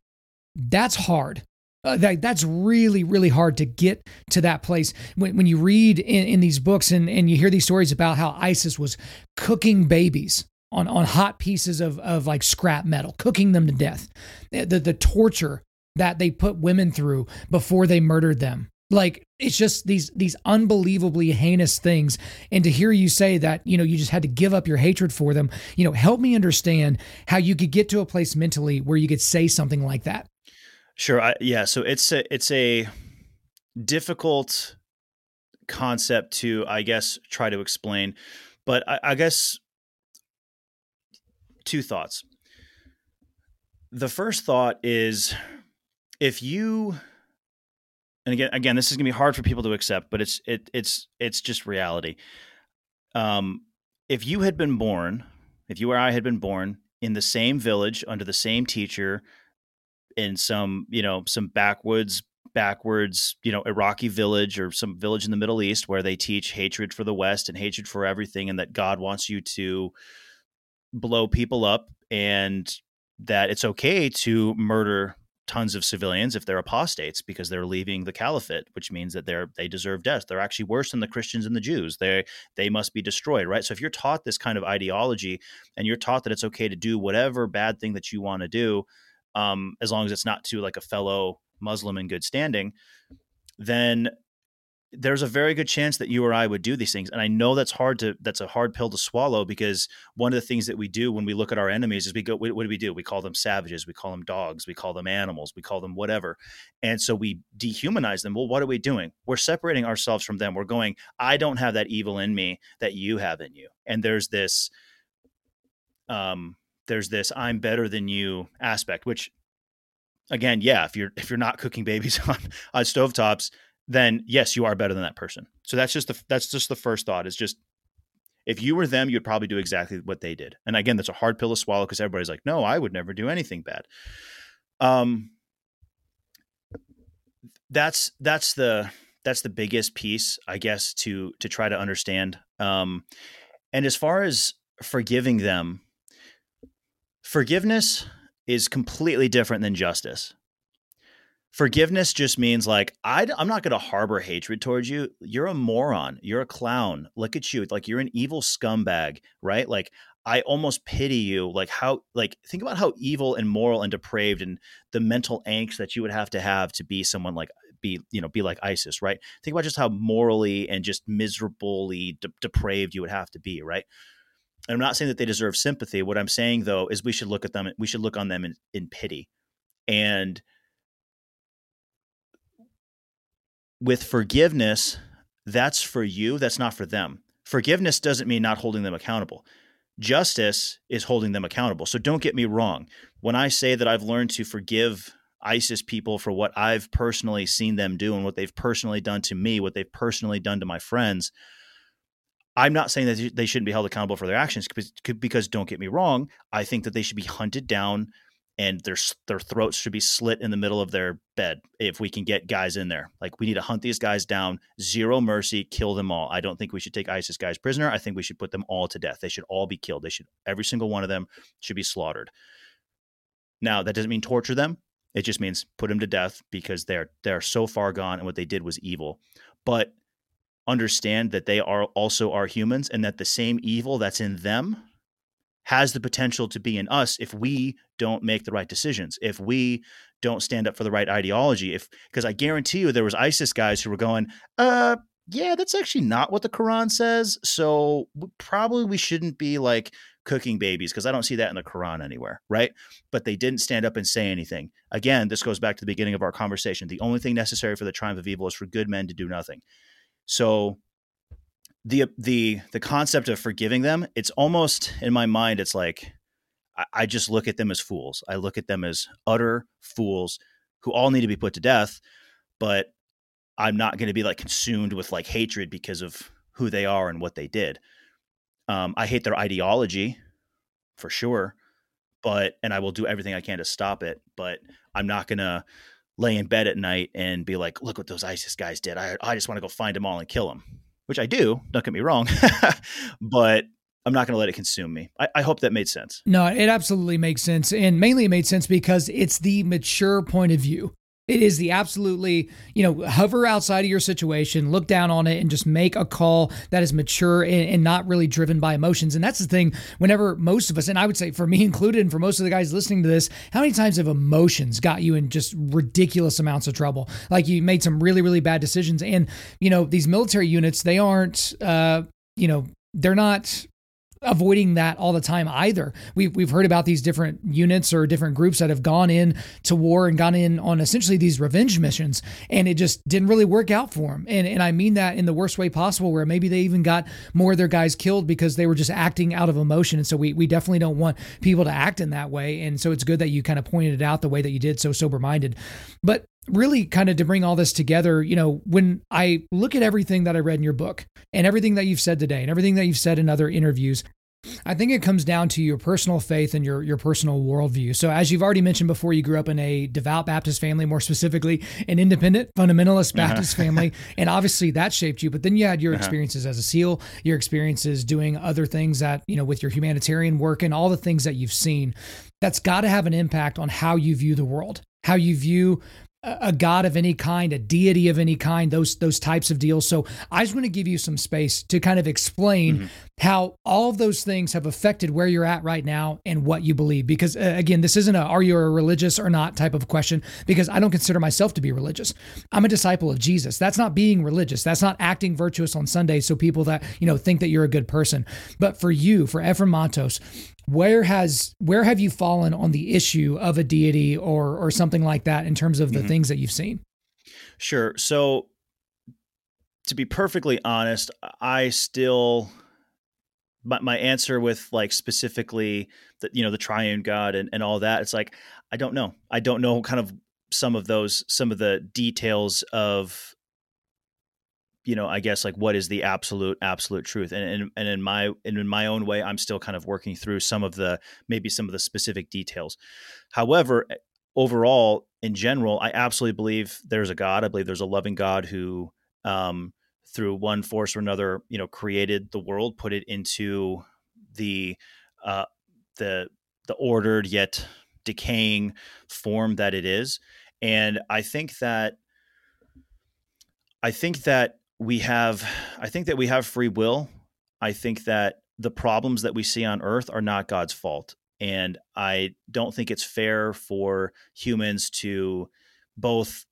that's hard. Uh, that, that's really, really hard to get to that place. When, when you read in, in these books and, and you hear these stories about how ISIS was cooking babies on, on hot pieces of, of like scrap metal, cooking them to death, the, the, torture that they put women through before they murdered them. Like it's just these these unbelievably heinous things and to hear you say that you know you just had to give up your hatred for them you know help me understand how you could get to a place mentally where you could say something like that Sure. I, yeah. So it's a it's a difficult concept to, I guess, try to explain. But I, I guess two thoughts. The first thought is if you and again again this is going to be hard for people to accept but it's it it's it's just reality um if you had been born if you or I had been born in the same village under the same teacher in some you know some backwoods backwards you know iraqi village or some village in the middle east where they teach hatred for the west and hatred for everything and that god wants you to blow people up and that it's okay to murder tons of civilians if they're apostates because they're leaving the caliphate which means that they're they deserve death. They're actually worse than the christians and the jews. They they must be destroyed right? So if you're taught this kind of ideology and you're taught that it's okay to do whatever bad thing that you want to do um, as long as it's not to like a fellow Muslim in good standing, then there's a very good chance that you or I would do these things. And I know that's hard to that's a hard pill to swallow because one of the things that we do when we look at our enemies is we go what, do we do? We call them savages, we call them dogs, we call them animals, we call them whatever. And so we dehumanize them. Well, what are we doing? We're separating ourselves from them. We're going, I don't have that evil in me that you have in you. And there's this um there's this I'm better than you aspect, which again, yeah, if you're if you're not cooking babies on on stovetops, then yes, you are better than that person. So that's just the that's just the first thought is just if you were them, you'd probably do exactly what they did. And again, that's a hard pill to swallow because everybody's like, no, I would never do anything bad. Um, that's that's the that's the biggest piece, I guess, to to try to understand. Um, and as far as forgiving them, forgiveness is completely different than justice. Forgiveness just means like I, am not going to harbor hatred towards you. You're a moron. You're a clown. Look at you. Like you're an evil scumbag, right? Like I almost pity you. Like how like think about how evil and moral and depraved and the mental angst that you would have to have to be someone like be you know be like ISIS, right? Think about just how morally and just miserably de- depraved you would have to be, right? And I'm not saying that they deserve sympathy. What I'm saying though is we should look at them. We should look on them in, in pity, and with forgiveness, that's for you, that's not for them. Forgiveness doesn't mean not holding them accountable. Justice is holding them accountable. So don't get me wrong. When I say that I've learned to forgive ISIS people for what I've personally seen them do and what they've personally done to me, what they've personally done to my friends, I'm not saying that they shouldn't be held accountable for their actions because, because don't get me wrong, I think that they should be hunted down and their their throats should be slit in the middle of their bed if we can get guys in there. Like we need to hunt these guys down, zero mercy, kill them all. I don't think we should take ISIS guys prisoner. I think we should put them all to death. They should all be killed. They should every single one of them should be slaughtered. Now, that doesn't mean torture them. It just means put them to death because they're they're so far gone and what they did was evil. But understand that they are also are humans and that the same evil that's in them has the potential to be in us if we don't make the right decisions, if we don't stand up for the right ideology. If because I guarantee you there was ISIS guys who were going, uh, yeah, that's actually not what the Quran says. So probably we shouldn't be like cooking babies because I don't see that in the Quran anywhere, right? But they didn't stand up and say anything. Again, this goes back to the beginning of our conversation. The only thing necessary for the triumph of evil is for good men to do nothing. So the the the concept of forgiving them it's almost in my mind it's like I, I, just look at them as fools. I look at them as utter fools who all need to be put to death but i'm not going to be like consumed with like hatred because of who they are and what they did. Um, i hate their ideology for sure but and i will do everything i can to stop it but i'm not going to lay in bed at night and be like look what those isis guys did. I, I just want to go find them all and kill them which I do. Don't get me wrong, but I'm not going to let it consume me. I, I, hope that made sense. No, it absolutely makes sense, and mainly it made sense because it's the mature point of view. It is the absolutely, you know, hover outside of your situation, look down on it, and just make a call that is mature and, and, not really driven by emotions. And that's the thing, whenever most of us, and I would say for me included, and for most of the guys listening to this, how many times have emotions got you in just ridiculous amounts of trouble? Like you made some really, really bad decisions. And, you know, these military units, they aren't, uh, you know, they're not avoiding that all the time either. We've, we've heard about these different units or different groups that have gone in to war and gone in on essentially these revenge missions, and it just didn't really work out for them. And, and I mean that in the worst way possible, where maybe they even got more of their guys killed because they were just acting out of emotion. And so we, we definitely don't want people to act in that way. And so it's good that you kind of pointed it out the way that you did, so sober minded. But really kind of to bring all this together, you know, when I look at everything that I read in your book and everything that you've said today and everything that you've said in other interviews, I think it comes down to your personal faith and your your personal worldview. So, as you've already mentioned before, you grew up in a devout Baptist family, more specifically, an independent fundamentalist uh-huh. Baptist uh-huh. family, and obviously that shaped you. But then you had your uh-huh. experiences as a SEAL, your experiences doing other things that you know with your humanitarian work and all the things that you've seen. That's got to have an impact on how you view the world, how you view a god of any kind, a deity of any kind, those those types of deals. So I just want to give you some space to kind of explain mm-hmm. how all of those things have affected where you're at right now and what you believe. Because uh, again, this isn't a are you a religious or not type of question, because I don't consider myself to be religious. I'm a disciple of Jesus. That's not being religious. That's not acting virtuous on Sundays so people that, you know, think that you're a good person. But for you, for Ephraim Mattos, where has where have you fallen on the issue of a deity or or something like that in terms of the mm-hmm. things that you've seen? Sure. So to be perfectly honest, I still my, my answer with like specifically the you know the triune god and, and all that it's like i don't know i don't know kind of some of those some of the details of you know i guess like what is the absolute absolute truth? And and, and in my and in my own way i'm still kind of working through some of the maybe some of the specific details. However eh, overall in general i absolutely believe there's a god. I believe there's a loving god who um through one force or another, you know, created the world, put it into the uh, the the ordered yet decaying form that it is. And I think that I think that we have I think that we have free will. I think that the problems that we see on earth are not God's fault. And I don't think it's fair for humans to both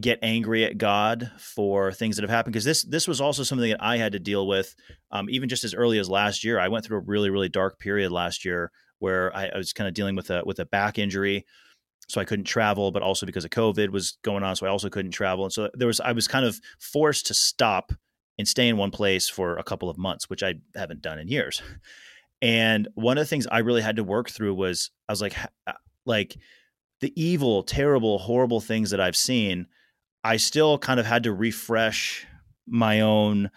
get angry at God for things that have happened because this this was also something that I had to deal with um, even just as early as last year. I went through a really really dark period last year where I, I was kind of dealing with a with a back injury, so I couldn't travel, but also because of COVID was going on, so I also couldn't travel, and so there was I was kind of forced to stop and stay in one place for a couple of months, which I haven't done in years. And one of the things I really had to work through was I was like uh, like the evil, terrible, horrible things that I've seen I still kind of had to refresh my own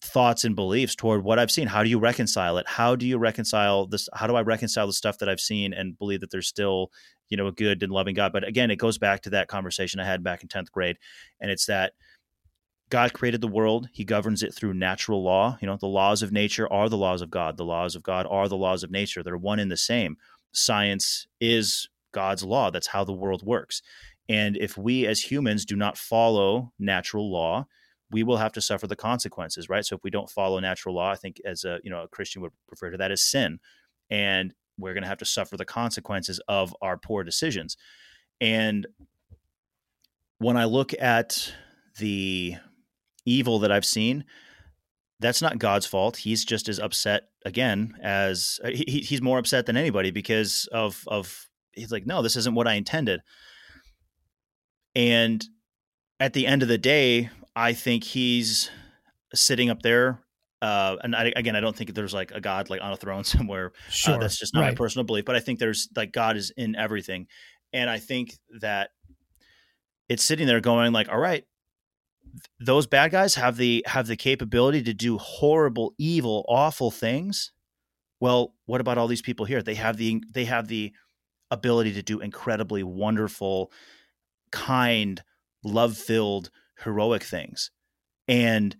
thoughts and beliefs toward what I've seen. How do you reconcile it? How do you reconcile this? How do I reconcile the stuff that I've seen and believe that there's still, you know, a good and loving God? But again, it goes back to that conversation I had back in 10th grade. And it's that God created the world. He governs it through natural law. You know, the laws of nature are the laws of God. The laws of God are the laws of nature. They're one and the same. Science is God's law. That's how the world works. And if we as humans do not follow natural law, we will have to suffer the consequences, right? So if we don't follow natural law, I think as a you know a Christian would refer to that as sin, and we're going to have to suffer the consequences of our poor decisions. And when I look at the evil that I've seen, that's not God's fault. He's just as upset again as uh, he, he's more upset than anybody because of of he's like, no, this isn't what I intended. And at the end of the day, I think he's sitting up there. Uh, and I, again, I don't think there's like a God like on a throne somewhere. Uh, sure. Uh, that's just not right. my personal belief. But I think there's like God is in everything, and I think that it's sitting there going like, all right, those bad guys have the have the capability to do horrible, evil, awful things. Well, what about all these people here? They have the they have the ability to do incredibly wonderful, kind, love filled, heroic things. And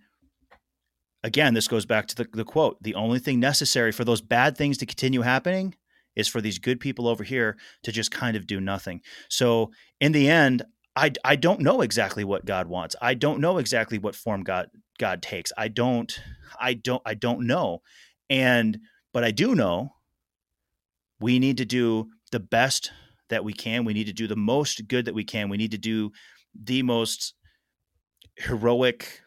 again, this goes back to the, the quote the only thing necessary for those bad things to continue happening is for these good people over here to just kind of do nothing. So in the end, I, I don't know exactly what God wants. I don't know exactly what form God God takes. I don't I don't I don't know. And but I do know we need to do the best that we can. We need to do the most good that we can. We need to do the most heroic,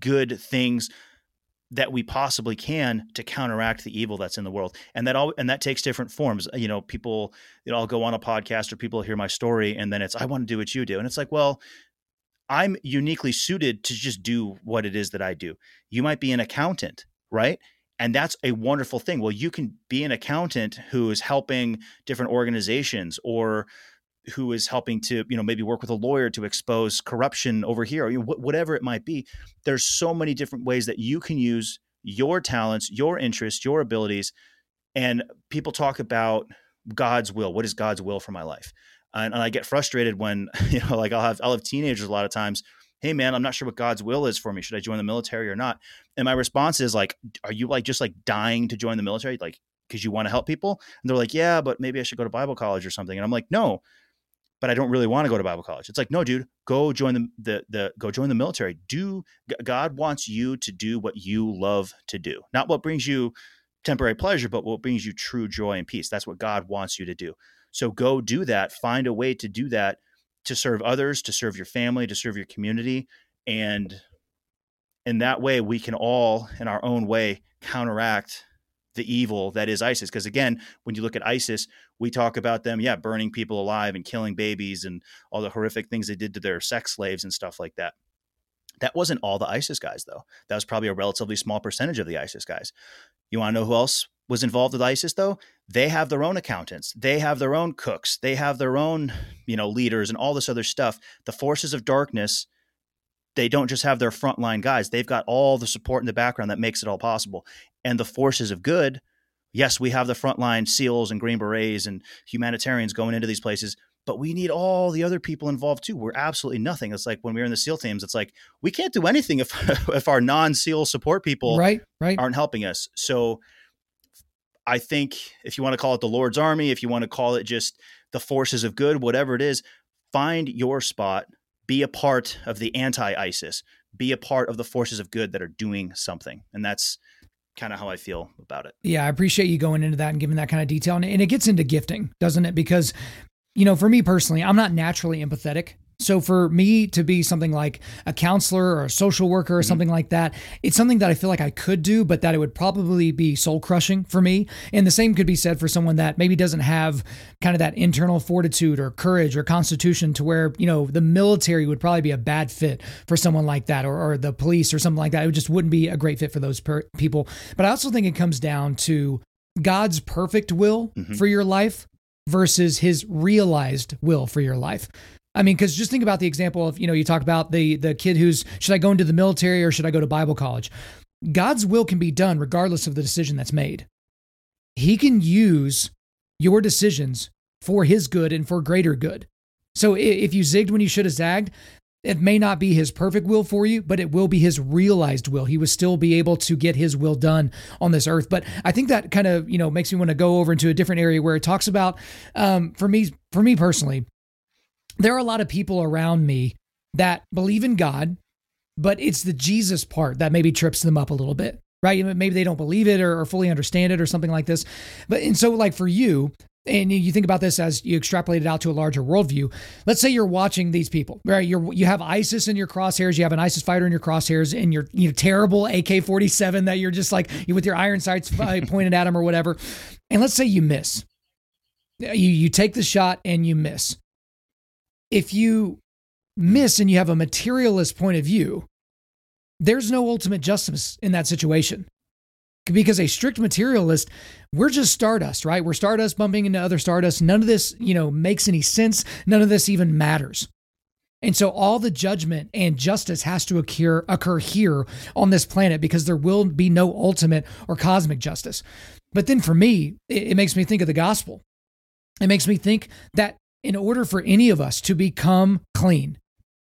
good things that we possibly can to counteract the evil that's in the world. And that all and that takes different forms. You know people you know i'll go on a podcast or people hear my story and then it's i want to do what you do. And it's like well i'm uniquely suited to just do what it is that i do. You might be an accountant right? And that's a wonderful thing. Well you can be an accountant who is helping different organizations or who is helping to you know maybe work with a lawyer to expose corruption over here or whatever it might be there's so many different ways that you can use your talents your interests your abilities and people talk about god's will. What is god's will for my life? And, and i get frustrated when you know like i'll have i'll have teenagers a lot of times hey man i'm not sure what god's will is for me. Should i join the military or not? And my response is like are you like just like dying to join the military like because you want to help people? And they're like yeah but maybe i should go to bible college or something. And i'm like no but I don't really want to go to Bible college. It's like, no, dude, go join the the, the go join the military. Do God wants you to do what you love to do, not what brings you temporary pleasure, but what brings you true joy and peace. That's what God wants you to do. So go do that. Find a way to do that to serve others, to serve your family, to serve your community, and in that way, we can all, in our own way, counteract the evil that is ISIS. Because again, when you look at ISIS, we talk about them, yeah, burning people alive and killing babies and all the horrific things they did to their sex slaves and stuff like that. That wasn't all the ISIS guys, though. That was probably a relatively small percentage of the ISIS guys. You want to know who else was involved with ISIS, though? They have their own accountants, they have their own cooks, they have their own, you know, leaders and all this other stuff. The forces of darkness they don't just have their frontline guys. They've got all the support in the background that makes it all possible. And the forces of good, yes, we have the frontline SEALs and Green Berets and humanitarians going into these places, but we need all the other people involved too. We're absolutely nothing. It's like when we were in the SEAL teams, it's like we can't do anything if if our non-SEAL support people right, right. aren't helping us. So I think if you want to call it the Lord's army, if you want to call it just the forces of good, whatever it is, find your spot be a part of the anti-ISIS, be a part of the forces of good that are doing something, and that's kind of how I feel about it. Yeah, I appreciate you going into that and giving that kind of detail, and it gets into gifting, doesn't it? Because you know, for me personally, I'm not naturally empathetic. So for me to be something like a counselor or a social worker or mm-hmm. something like that, it's something that I feel like I could do, but that it would probably be soul crushing for me. And the same could be said for someone that maybe doesn't have kind of that internal fortitude or courage or constitution to where, you know, the military would probably be a bad fit for someone like that or, or the police or something like that. It just wouldn't be a great fit for those per- people. But I also think it comes down to God's perfect will mm-hmm. for your life versus his realized will for your life. I mean, because just think about the example of, you know, you talk about the the kid who's should I go into the military or should I go to Bible college? God's will can be done regardless of the decision that's made. He can use your decisions for his good and for greater good. So if you zigged when you should have zagged, it may not be his perfect will for you, but it will be his realized will. He will still be able to get his will done on this earth. But I think that kind of you know makes me want to go over into a different area where it talks about, um, for me, for me personally, there are a lot of people around me that believe in God, but it's the Jesus part that maybe trips them up a little bit, right? Maybe they don't believe it or, or fully understand it or something like this. But and so, like for you, and you think about this as you extrapolate it out to a larger worldview. Let's say you're watching these people, right? You're you have ISIS in your crosshairs, you have an ISIS fighter in your crosshairs, and your you know terrible AK-47 that you're just like you with your iron sights pointed at them or whatever. And let's say you miss, you you take the shot and you miss if you miss and you have a materialist point of view, there's no ultimate justice in that situation. Because a strict materialist, we're just stardust, right? We're stardust bumping into other stardust. None of this, you know, makes any sense. None of this even matters. And so all the judgment and justice has to occur occur here on this planet because there will be no ultimate or cosmic justice. But then for me, it, it makes me think of the gospel. It makes me think that in order for any of us to become clean,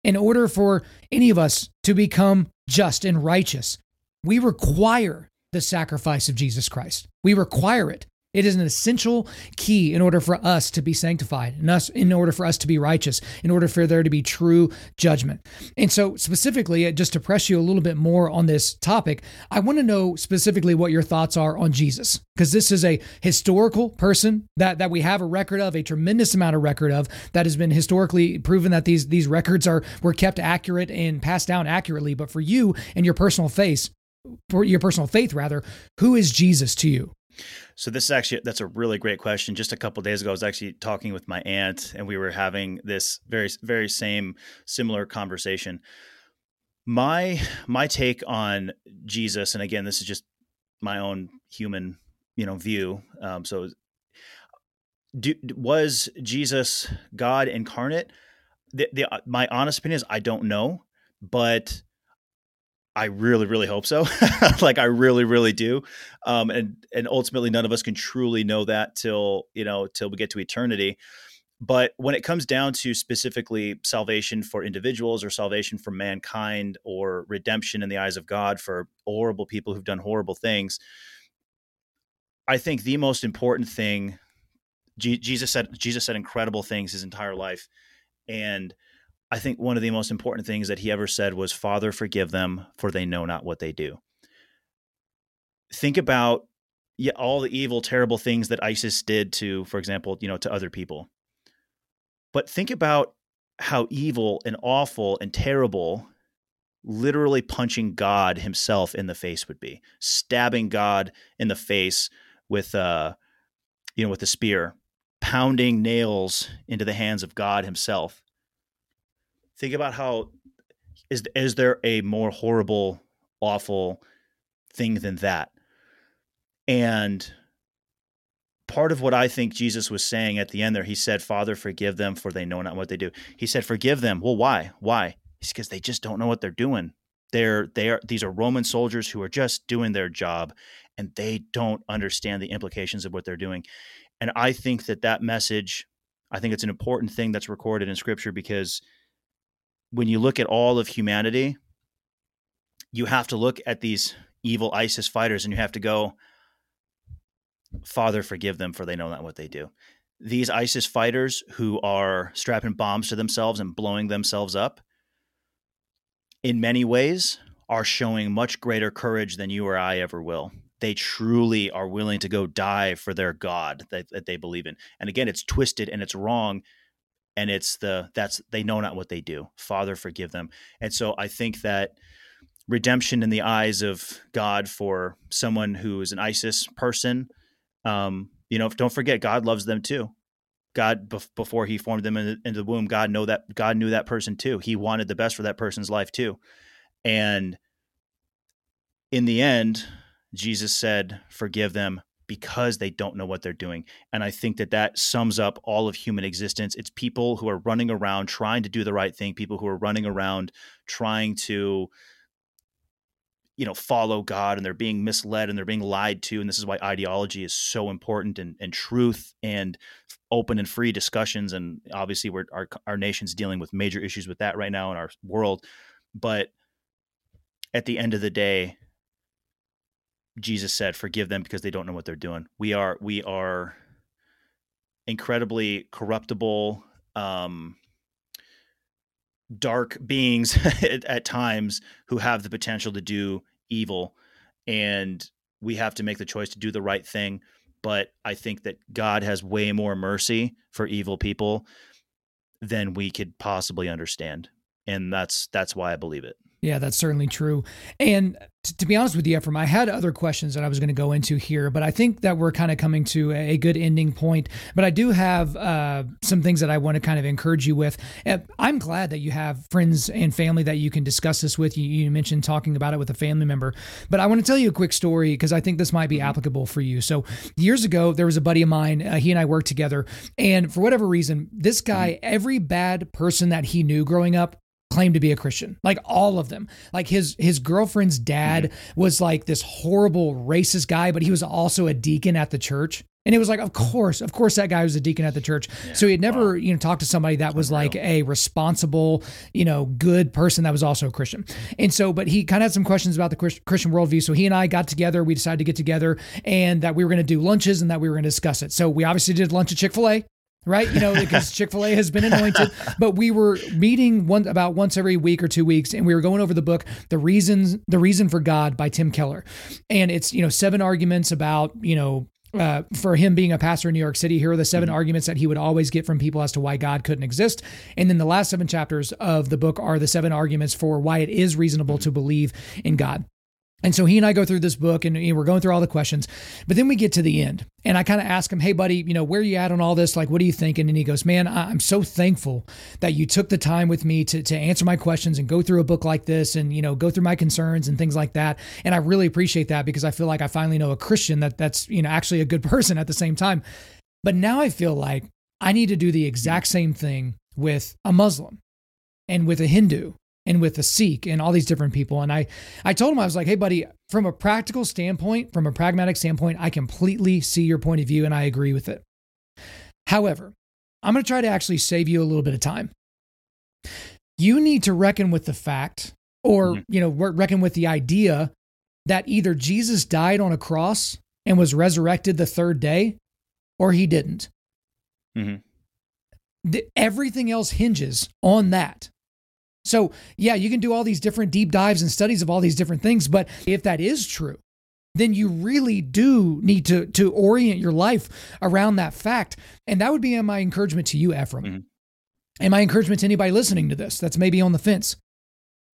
in order for any of us to become just and righteous, we require the sacrifice of Jesus Christ. We require it. It is an essential key in order for us to be sanctified, and us in order for us to be righteous, in order for there to be true judgment. And so, specifically, uh, just to press you a little bit more on this topic, I want to know specifically what your thoughts are on Jesus, because this is a historical person that that we have a record of, a tremendous amount of record of, that has been historically proven that these these records are were kept accurate and passed down accurately. But for you and your personal faith, your personal faith rather, who is Jesus to you? So this is actually that's a really great question. Just a couple days ago, I was actually talking with my aunt, and we were having this very very same similar conversation. My my take on Jesus, and again, this is just my own human you know view. Um, so, do, was Jesus God incarnate? The, the, my honest opinion is I don't know, but I really, really hope so. like I really, really do. Um, and and ultimately, none of us can truly know that till you know till we get to eternity. But when it comes down to specifically salvation for individuals or salvation for mankind or redemption in the eyes of God for horrible people who've done horrible things, I think the most important thing Jesus said Jesus said incredible things his entire life, and I think one of the most important things that he ever said was, "Father, forgive them, for they know not what they do." Think about yeah, all the evil, terrible things that ISIS did to, for example, you know, to other people. But think about how evil and awful and terrible literally punching God himself in the face would be, stabbing God in the face with uh you know with a spear, pounding nails into the hands of God himself. Think about how is is there a more horrible, awful thing than that? And part of what I think Jesus was saying at the end there, he said, Father, forgive them, for they know not what they do. He said, Forgive them. Well, why? Why? It's because they just don't know what they're doing. They're they are these are Roman soldiers who are just doing their job and they don't understand the implications of what they're doing. And I think that that message, I think it's an important thing that's recorded in scripture because when you look at all of humanity, you have to look at these evil ISIS fighters and you have to go, Father, forgive them, for they know not what they do. These ISIS fighters who are strapping bombs to themselves and blowing themselves up, in many ways, are showing much greater courage than you or I ever will. They truly are willing to go die for their God that, that they believe in. And again, it's twisted and it's wrong. And it's the that's they know not what they do. Father, forgive them. And so I think that redemption in the eyes of God for someone who is an ISIS person um, you know, don't forget, God loves them too. God, before He formed them in the, in the womb, God know that God knew that person too. He wanted the best for that person's life too, and in the end, Jesus said, "Forgive them." Because they don't know what they're doing. And I think that that sums up all of human existence. It's people who are running around trying to do the right thing, people who are running around trying to you know follow god and they're being misled and they're being lied to and this is why ideology is so important and, and truth and open and free discussions and obviously we're our, our nation's dealing with major issues with that right now in our world but at the end of the day jesus said forgive them because they don't know what they're doing. We are we are incredibly corruptible um dark beings at, at, times who have the potential to do evil and we have to make the choice to do the right thing but i think that god has way more mercy for evil people than we could possibly understand and that's that's why i believe it yeah, that's certainly true. And t- to be honest with you, Ephraim, I had other questions that I was going to go into here, but I think that we're kind of coming to a good ending point. But I do have uh, some things that I want to kind of encourage you with. I'm glad that you have friends and family that you can discuss this with. You, you mentioned talking about it with a family member, but I want to tell you a quick story because I think this might be mm-hmm. applicable for you. So years ago, there was a buddy of mine. Uh, he and I worked together, and for whatever reason, this guy, mm-hmm. every bad person that he knew growing up claimed to be a Christian. Like all of them. Like his his girlfriend's dad mm-hmm. was like this horrible racist guy, but he was also a deacon at the church. And it was like, of course, of course, that guy was a deacon at the church. Yeah. So he had never, wow. you know, talked to somebody that was like a responsible, you know, good person that was also a Christian. And so, but he kind of had some questions about the Christian worldview. So he and I got together. We decided to get together and that we were going to do lunches and that we were going to discuss it. So we obviously did lunch at Chick fil A right? You know, because Chick Fil A has been anointed. But we were meeting one about once every week or two weeks, and we were going over the book, "The Reasons, The Reason for God" by Tim Keller, and it's you know seven arguments about you know. Uh, for him being a pastor in New York City, here are the 7 mm-hmm. arguments that he would always get from people as to why God couldn't exist. And then the last seven chapters of the book are the seven arguments for why it is reasonable to believe in God. And so he and I go through this book and we're going through all the questions. But then we get to the end and I kind of ask him, Hey, buddy, you know, where are you at on all this? Like, what are you thinking? And he goes, Man, I'm so thankful that you took the time with me to, to answer my questions and go through a book like this and, you know, go through my concerns and things like that. And I really appreciate that because I feel like I finally know a Christian that that's, you know, actually a good person at the same time. But now I feel like I need to do the exact same thing with a Muslim and with a Hindu and with a Sikh and all these different people. And I, I told him, I was like, hey, buddy, from a practical standpoint, from a pragmatic standpoint, I completely see your point of view and I agree with it. However, I'm going to try to actually save you a little bit of time. You need to reckon with the fact, or, mm-hmm. you know, reckon with the idea that either Jesus died on a cross and was resurrected the third day, or he didn't. mm-hmm. the, everything else hinges on that. So, yeah, you can do all these different deep dives and studies of all these different things, but if that is true, then you really do need to to orient your life around that fact. And that would be my encouragement to you, Ephraim. Mm-hmm. And my encouragement to anybody listening to this that's maybe on the fence.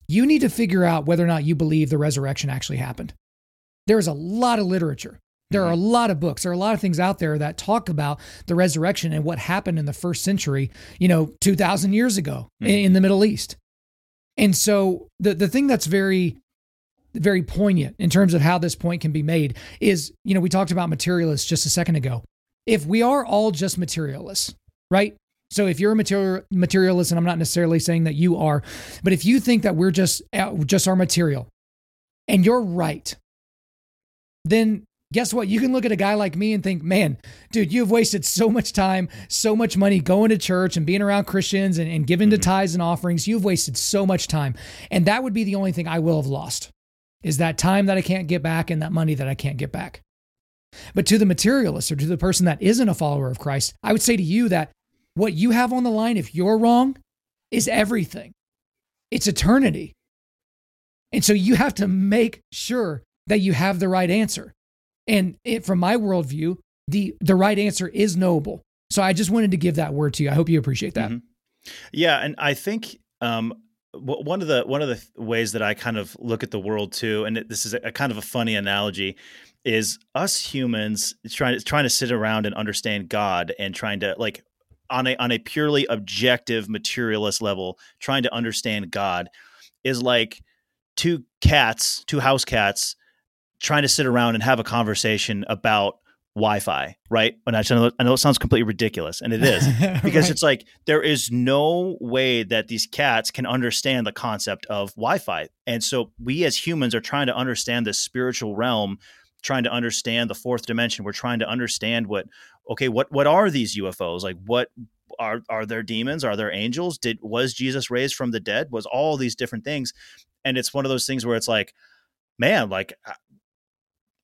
You need to figure out whether or not you believe the resurrection actually happened. There is a lot of literature. There are a mm-hmm. lot of books. There are a lot of things out there that talk about the resurrection and what happened in the first century, you know, 2000 years ago mm-hmm. in the Middle East. And so the the thing that's very very poignant in terms of how this point can be made is, you know, we talked about materialists just a second ago. If we are all just materialists, right? So if you're a material materialist, and I'm not necessarily saying that you are, but if you think that we're just uh, just our material, and you're right, then guess what? You can look at a guy like me and think, man, dude, you've wasted so much time, so much money going to church and being around Christians and, and giving mm-hmm. to tithes and offerings. You've wasted so much time. And that would be the only thing I will have lost is that time that I can't get back and that money that I can't get back. But to the materialist or to the person that isn't a follower of Christ, I would say to you that what you have on the line, if you're wrong, is everything. It's eternity. And so you have to make sure that you have the right answer. And it, from my worldview, the, the right answer is noble. So I just wanted to give that word to you. I hope you appreciate that. Mm-hmm. Yeah. And I think um, one of the one of the ways that I kind of look at the world too, and this is a, a kind of a funny analogy, is us humans trying to trying to sit around and understand God and trying to like on a on a purely objective materialist level, trying to understand God is like two cats, two house cats, trying to sit around and have a conversation about Wi-Fi, right? And I know, I know it sounds completely ridiculous, and it is because right. it's like there is no way that these cats can understand the concept of Wi-Fi, and so we as humans are trying to understand this spiritual realm, trying to understand the fourth dimension. We're trying to understand what, okay, what what are these UFOs? Like, what are are there demons? Are there angels? Did was Jesus raised from the dead? Was all these different things, and it's one of those things where it's like, man, like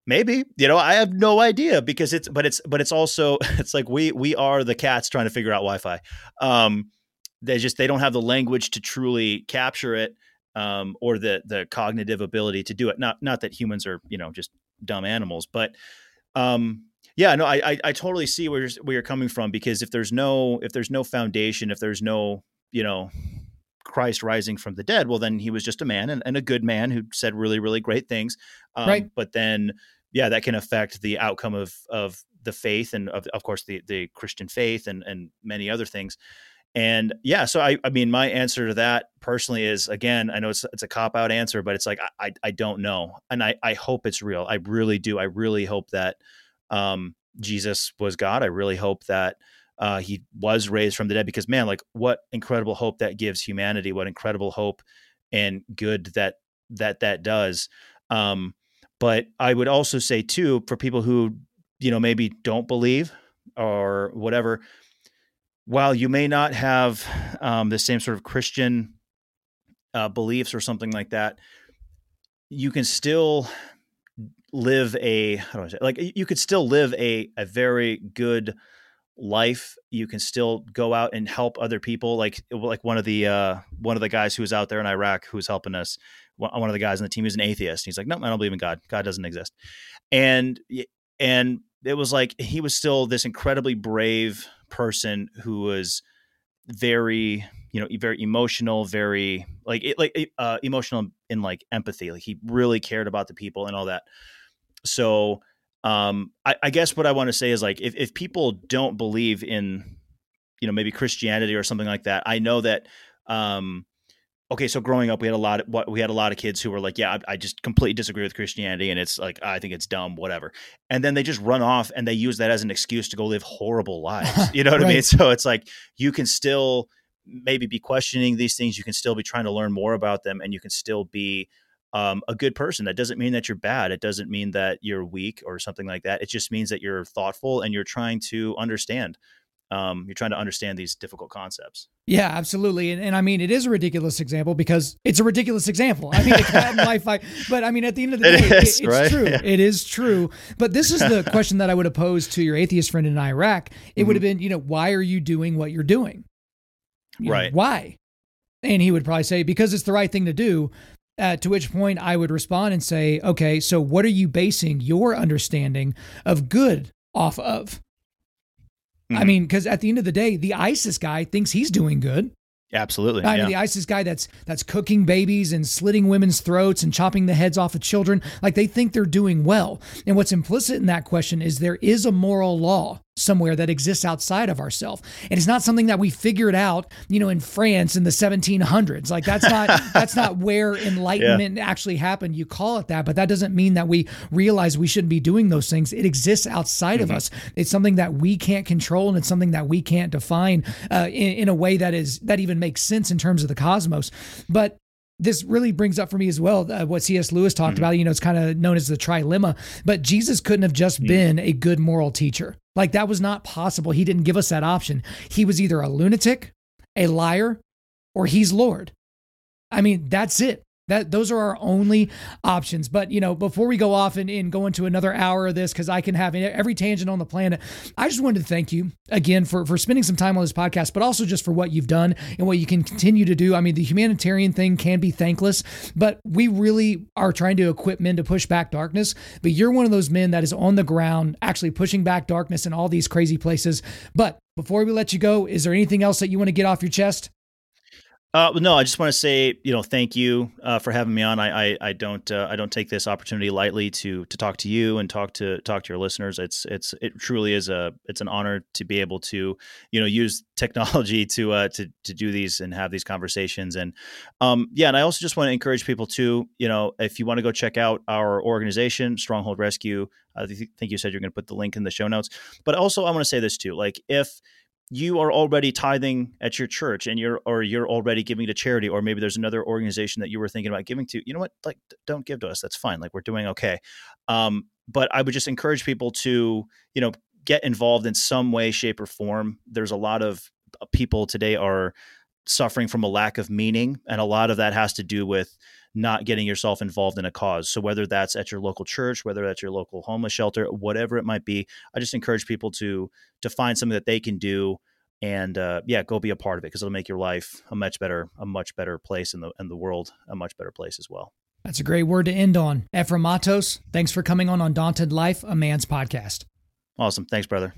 maybe you know i have no idea because it's but it's but it's also it's like we we are the cats trying to figure out wi-fi um they just they don't have the language to truly capture it um or the the cognitive ability to do it not not that humans are you know just dumb animals but um yeah no i i, I totally see where you're, where you're coming from because if there's no if there's no foundation if there's no you know Christ rising from the dead, well, then he was just a man and, and a good man who said really, really great things. Um, right. But then yeah, that can affect the outcome of of the faith and of, of course the the Christian faith and and many other things. And yeah, so I, I mean, my answer to that personally is again, I know it's it's a cop out answer, but it's like I, I don't know, and I I hope it's real. I really do. I really hope that um, Jesus was God. I really hope that uh, he was raised from the dead because man, like what incredible hope that gives humanity. What incredible hope and good that that that does. Um, but I would also say too, for people who, you know, maybe don't believe or whatever, while you may not have um, the same sort of Christian uh, beliefs or something like that, you can still live a how do I say like you could still live a a very good life. You can still go out and help other people. Like like one of the uh one of the guys who was out there in Iraq who's helping us one of the guys on the team who's an atheist. He's like, no, I don't believe in God. God doesn't exist. And and it was like he was still this incredibly brave person who was very you know very emotional very like like uh, emotional in like empathy like he really cared about the people and all that so um i, I guess what i want to say is like if, if people don't believe in you know maybe christianity or something like that i know that um okay, so growing up, we had a lot of what we had a lot of kids who were like, yeah, I, I, just completely disagree with Christianity, and it's like I think it's dumb, whatever. And then they just run off and they use that as an excuse to go live horrible lives. You know what right. I mean? So it's like you can still maybe be questioning these things. You can still be trying to learn more about them, and you can still be um, a good person. That doesn't mean that you're bad. It doesn't mean that you're weak or something like that. It just means that you're thoughtful and you're trying to understand. Um, you're trying to understand these difficult concepts. Yeah, absolutely. And, and I mean, it is a ridiculous example because it's a ridiculous example. I mean, it can life, but I mean, at the end of the day, it is, it, it's right? true. Yeah. It is true. But this is the question that I would have posed to your atheist friend in Iraq. It mm-hmm. would have been, you know, why are you doing what you're doing? You right. Know, why? And he would probably say, because it's the right thing to do. Uh, to which point I would respond and say, okay, so what are you basing your understanding of good off of? Mm-hmm. I mean, because at the end of the day, the ISIS guy thinks he's doing good. Absolutely. I yeah. mean, the ISIS guy that's that's cooking babies and slitting women's throats and chopping the heads off of children, like they think they're doing well. And what's implicit in that question is there is a moral law somewhere that exists outside of ourselves. And it's not something that we figured out, you know, in France in the 1700s. Like that's not that's not where enlightenment yeah. actually happened. You call it that, but that doesn't mean that we realize we shouldn't be doing those things. It exists outside mm-hmm. of us. It's something that we can't control and it's something that we can't define uh, in, in a way that is that even makes sense in terms of the cosmos. But this really brings up for me as well uh, what C.S. Lewis talked mm-hmm. about. You know, it's kind of known as the trilemma, but Jesus couldn't have just mm-hmm. been a good moral teacher. Like that was not possible. He didn't give us that option. He was either a lunatic, a liar, or he's Lord. I mean, that's it. That those are our only options. But you know, before we go off and, and go into another hour of this, because I can have every tangent on the planet, I just wanted to thank you again for for spending some time on this podcast, but also just for what you've done and what you can continue to do. I mean, the humanitarian thing can be thankless, but we really are trying to equip men to push back darkness. But you're one of those men that is on the ground, actually pushing back darkness in all these crazy places. But before we let you go, is there anything else that you want to get off your chest? Uh, no, I just want to say, you know, thank you uh, for having me on. I I, I don't uh, I don't take this opportunity lightly to to talk to you and talk to talk to your listeners. It's it's it truly is a it's an honor to be able to you know use technology to uh to to do these and have these conversations. And um yeah, and I also just want to encourage people to you know if you want to go check out our organization, Stronghold Rescue. I think you said you're going to put the link in the show notes. But also, I want to say this too: like if you are already tithing at your church and you're or you're already giving to charity or maybe there's another organization that you were thinking about giving to you know what like don't give to us. That's fine. Like we're doing okay. Um, but i would just encourage people to you know get involved in some way shape or form. There's a lot of uh, people today are suffering from a lack of meaning and a lot of that has to do with not getting yourself involved in a cause. So whether that's at your local church, whether that's your local homeless shelter, whatever it might be, I just encourage people to to find something that they can do and uh, yeah, go be a part of it because it'll make your life a much better a much better place in the in the world a much better place as well. That's a great word to end on. Ephraim Mattos, thanks for coming on Undaunted Life, a man's podcast. Awesome. Thanks, brother.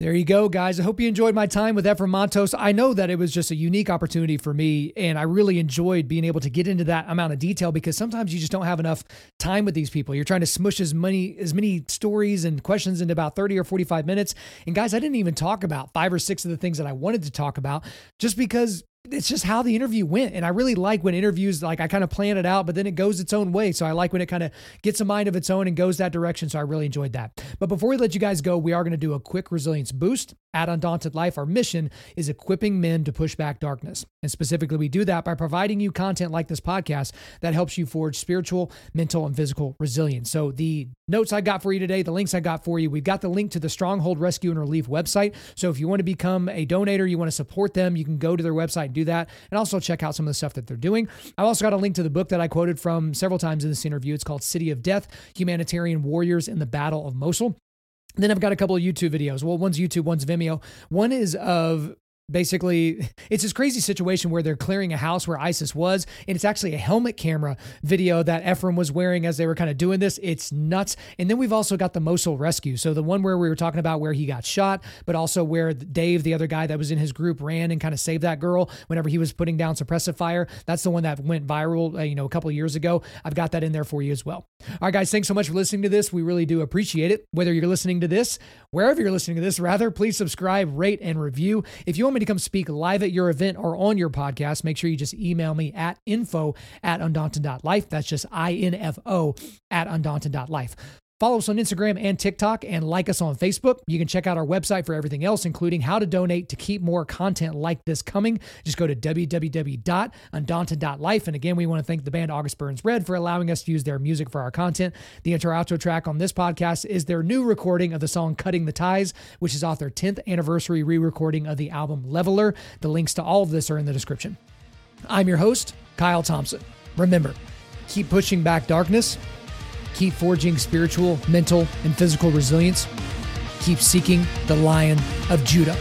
There you go, guys. I hope you enjoyed my time with Ephraim Mattos. I know that it was just a unique opportunity for me, and I really enjoyed being able to get into that amount of detail because sometimes you just don't have enough time with these people. You're trying to smush as many as many stories and questions into about 30 or 45 minutes. And guys, I didn't even talk about five or six of the things that I wanted to talk about just because it's just how the interview went. And I really like when interviews, like I kind of plan it out, but then it goes its own way. So I like when it kind of gets a mind of its own and goes that direction. So I really enjoyed that. But before we let you guys go, we are going to do a quick resilience boost at Undaunted Life. Our mission is equipping men to push back darkness. And specifically, we do that by providing you content like this podcast that helps you forge spiritual, mental, and physical resilience. So the notes I got for you today, the links I got for you, we've got the link to the Stronghold Rescue and Relief website. So if you want to become a donator, you want to support them, you can go to their website and do that. And also check out some of the stuff that they're doing. I've also got a link to the book that I quoted from several times in this interview. It's called City of Death Humanitarian Warriors in the Battle of Mosul. Then I've got a couple of YouTube videos. Well, one's YouTube, one's Vimeo. One is of basically it's this crazy situation where they're clearing a house where ISIS was, and it's actually a helmet camera video that Ephraim was wearing as they were kind of doing this. It's nuts. And then we've also got the Mosul rescue. So the one where we were talking about where he got shot, but also where Dave, the other guy that was in his group, ran and kind of saved that girl whenever he was putting down suppressive fire. That's the one that went viral, uh, you know, a couple years ago. I've got that in there for you as well. All right, guys, thanks so much for listening to this. We really do appreciate it. Whether you're listening to this, wherever you're listening to this, rather, please subscribe, rate, and review. If you want to come speak live at your event or on your podcast, make sure you just email me at info at undaunted.life. That's just I N F O at undaunted.life. Follow us on Instagram and TikTok and like us on Facebook. You can check out our website for everything else, including how to donate to keep more content like this coming. Just go to www.undaunted.life. And again, we want to thank the band August Burns Red for allowing us to use their music for our content. The intro outro track on this podcast is their new recording of the song Cutting the Ties, which is off their 10th anniversary re recording of the album Leveler. The links to all of this are in the description. I'm your host, Kyle Thompson. Remember, keep pushing back darkness Keep forging spiritual, mental, and physical resilience. Keep seeking the Lion of Judah.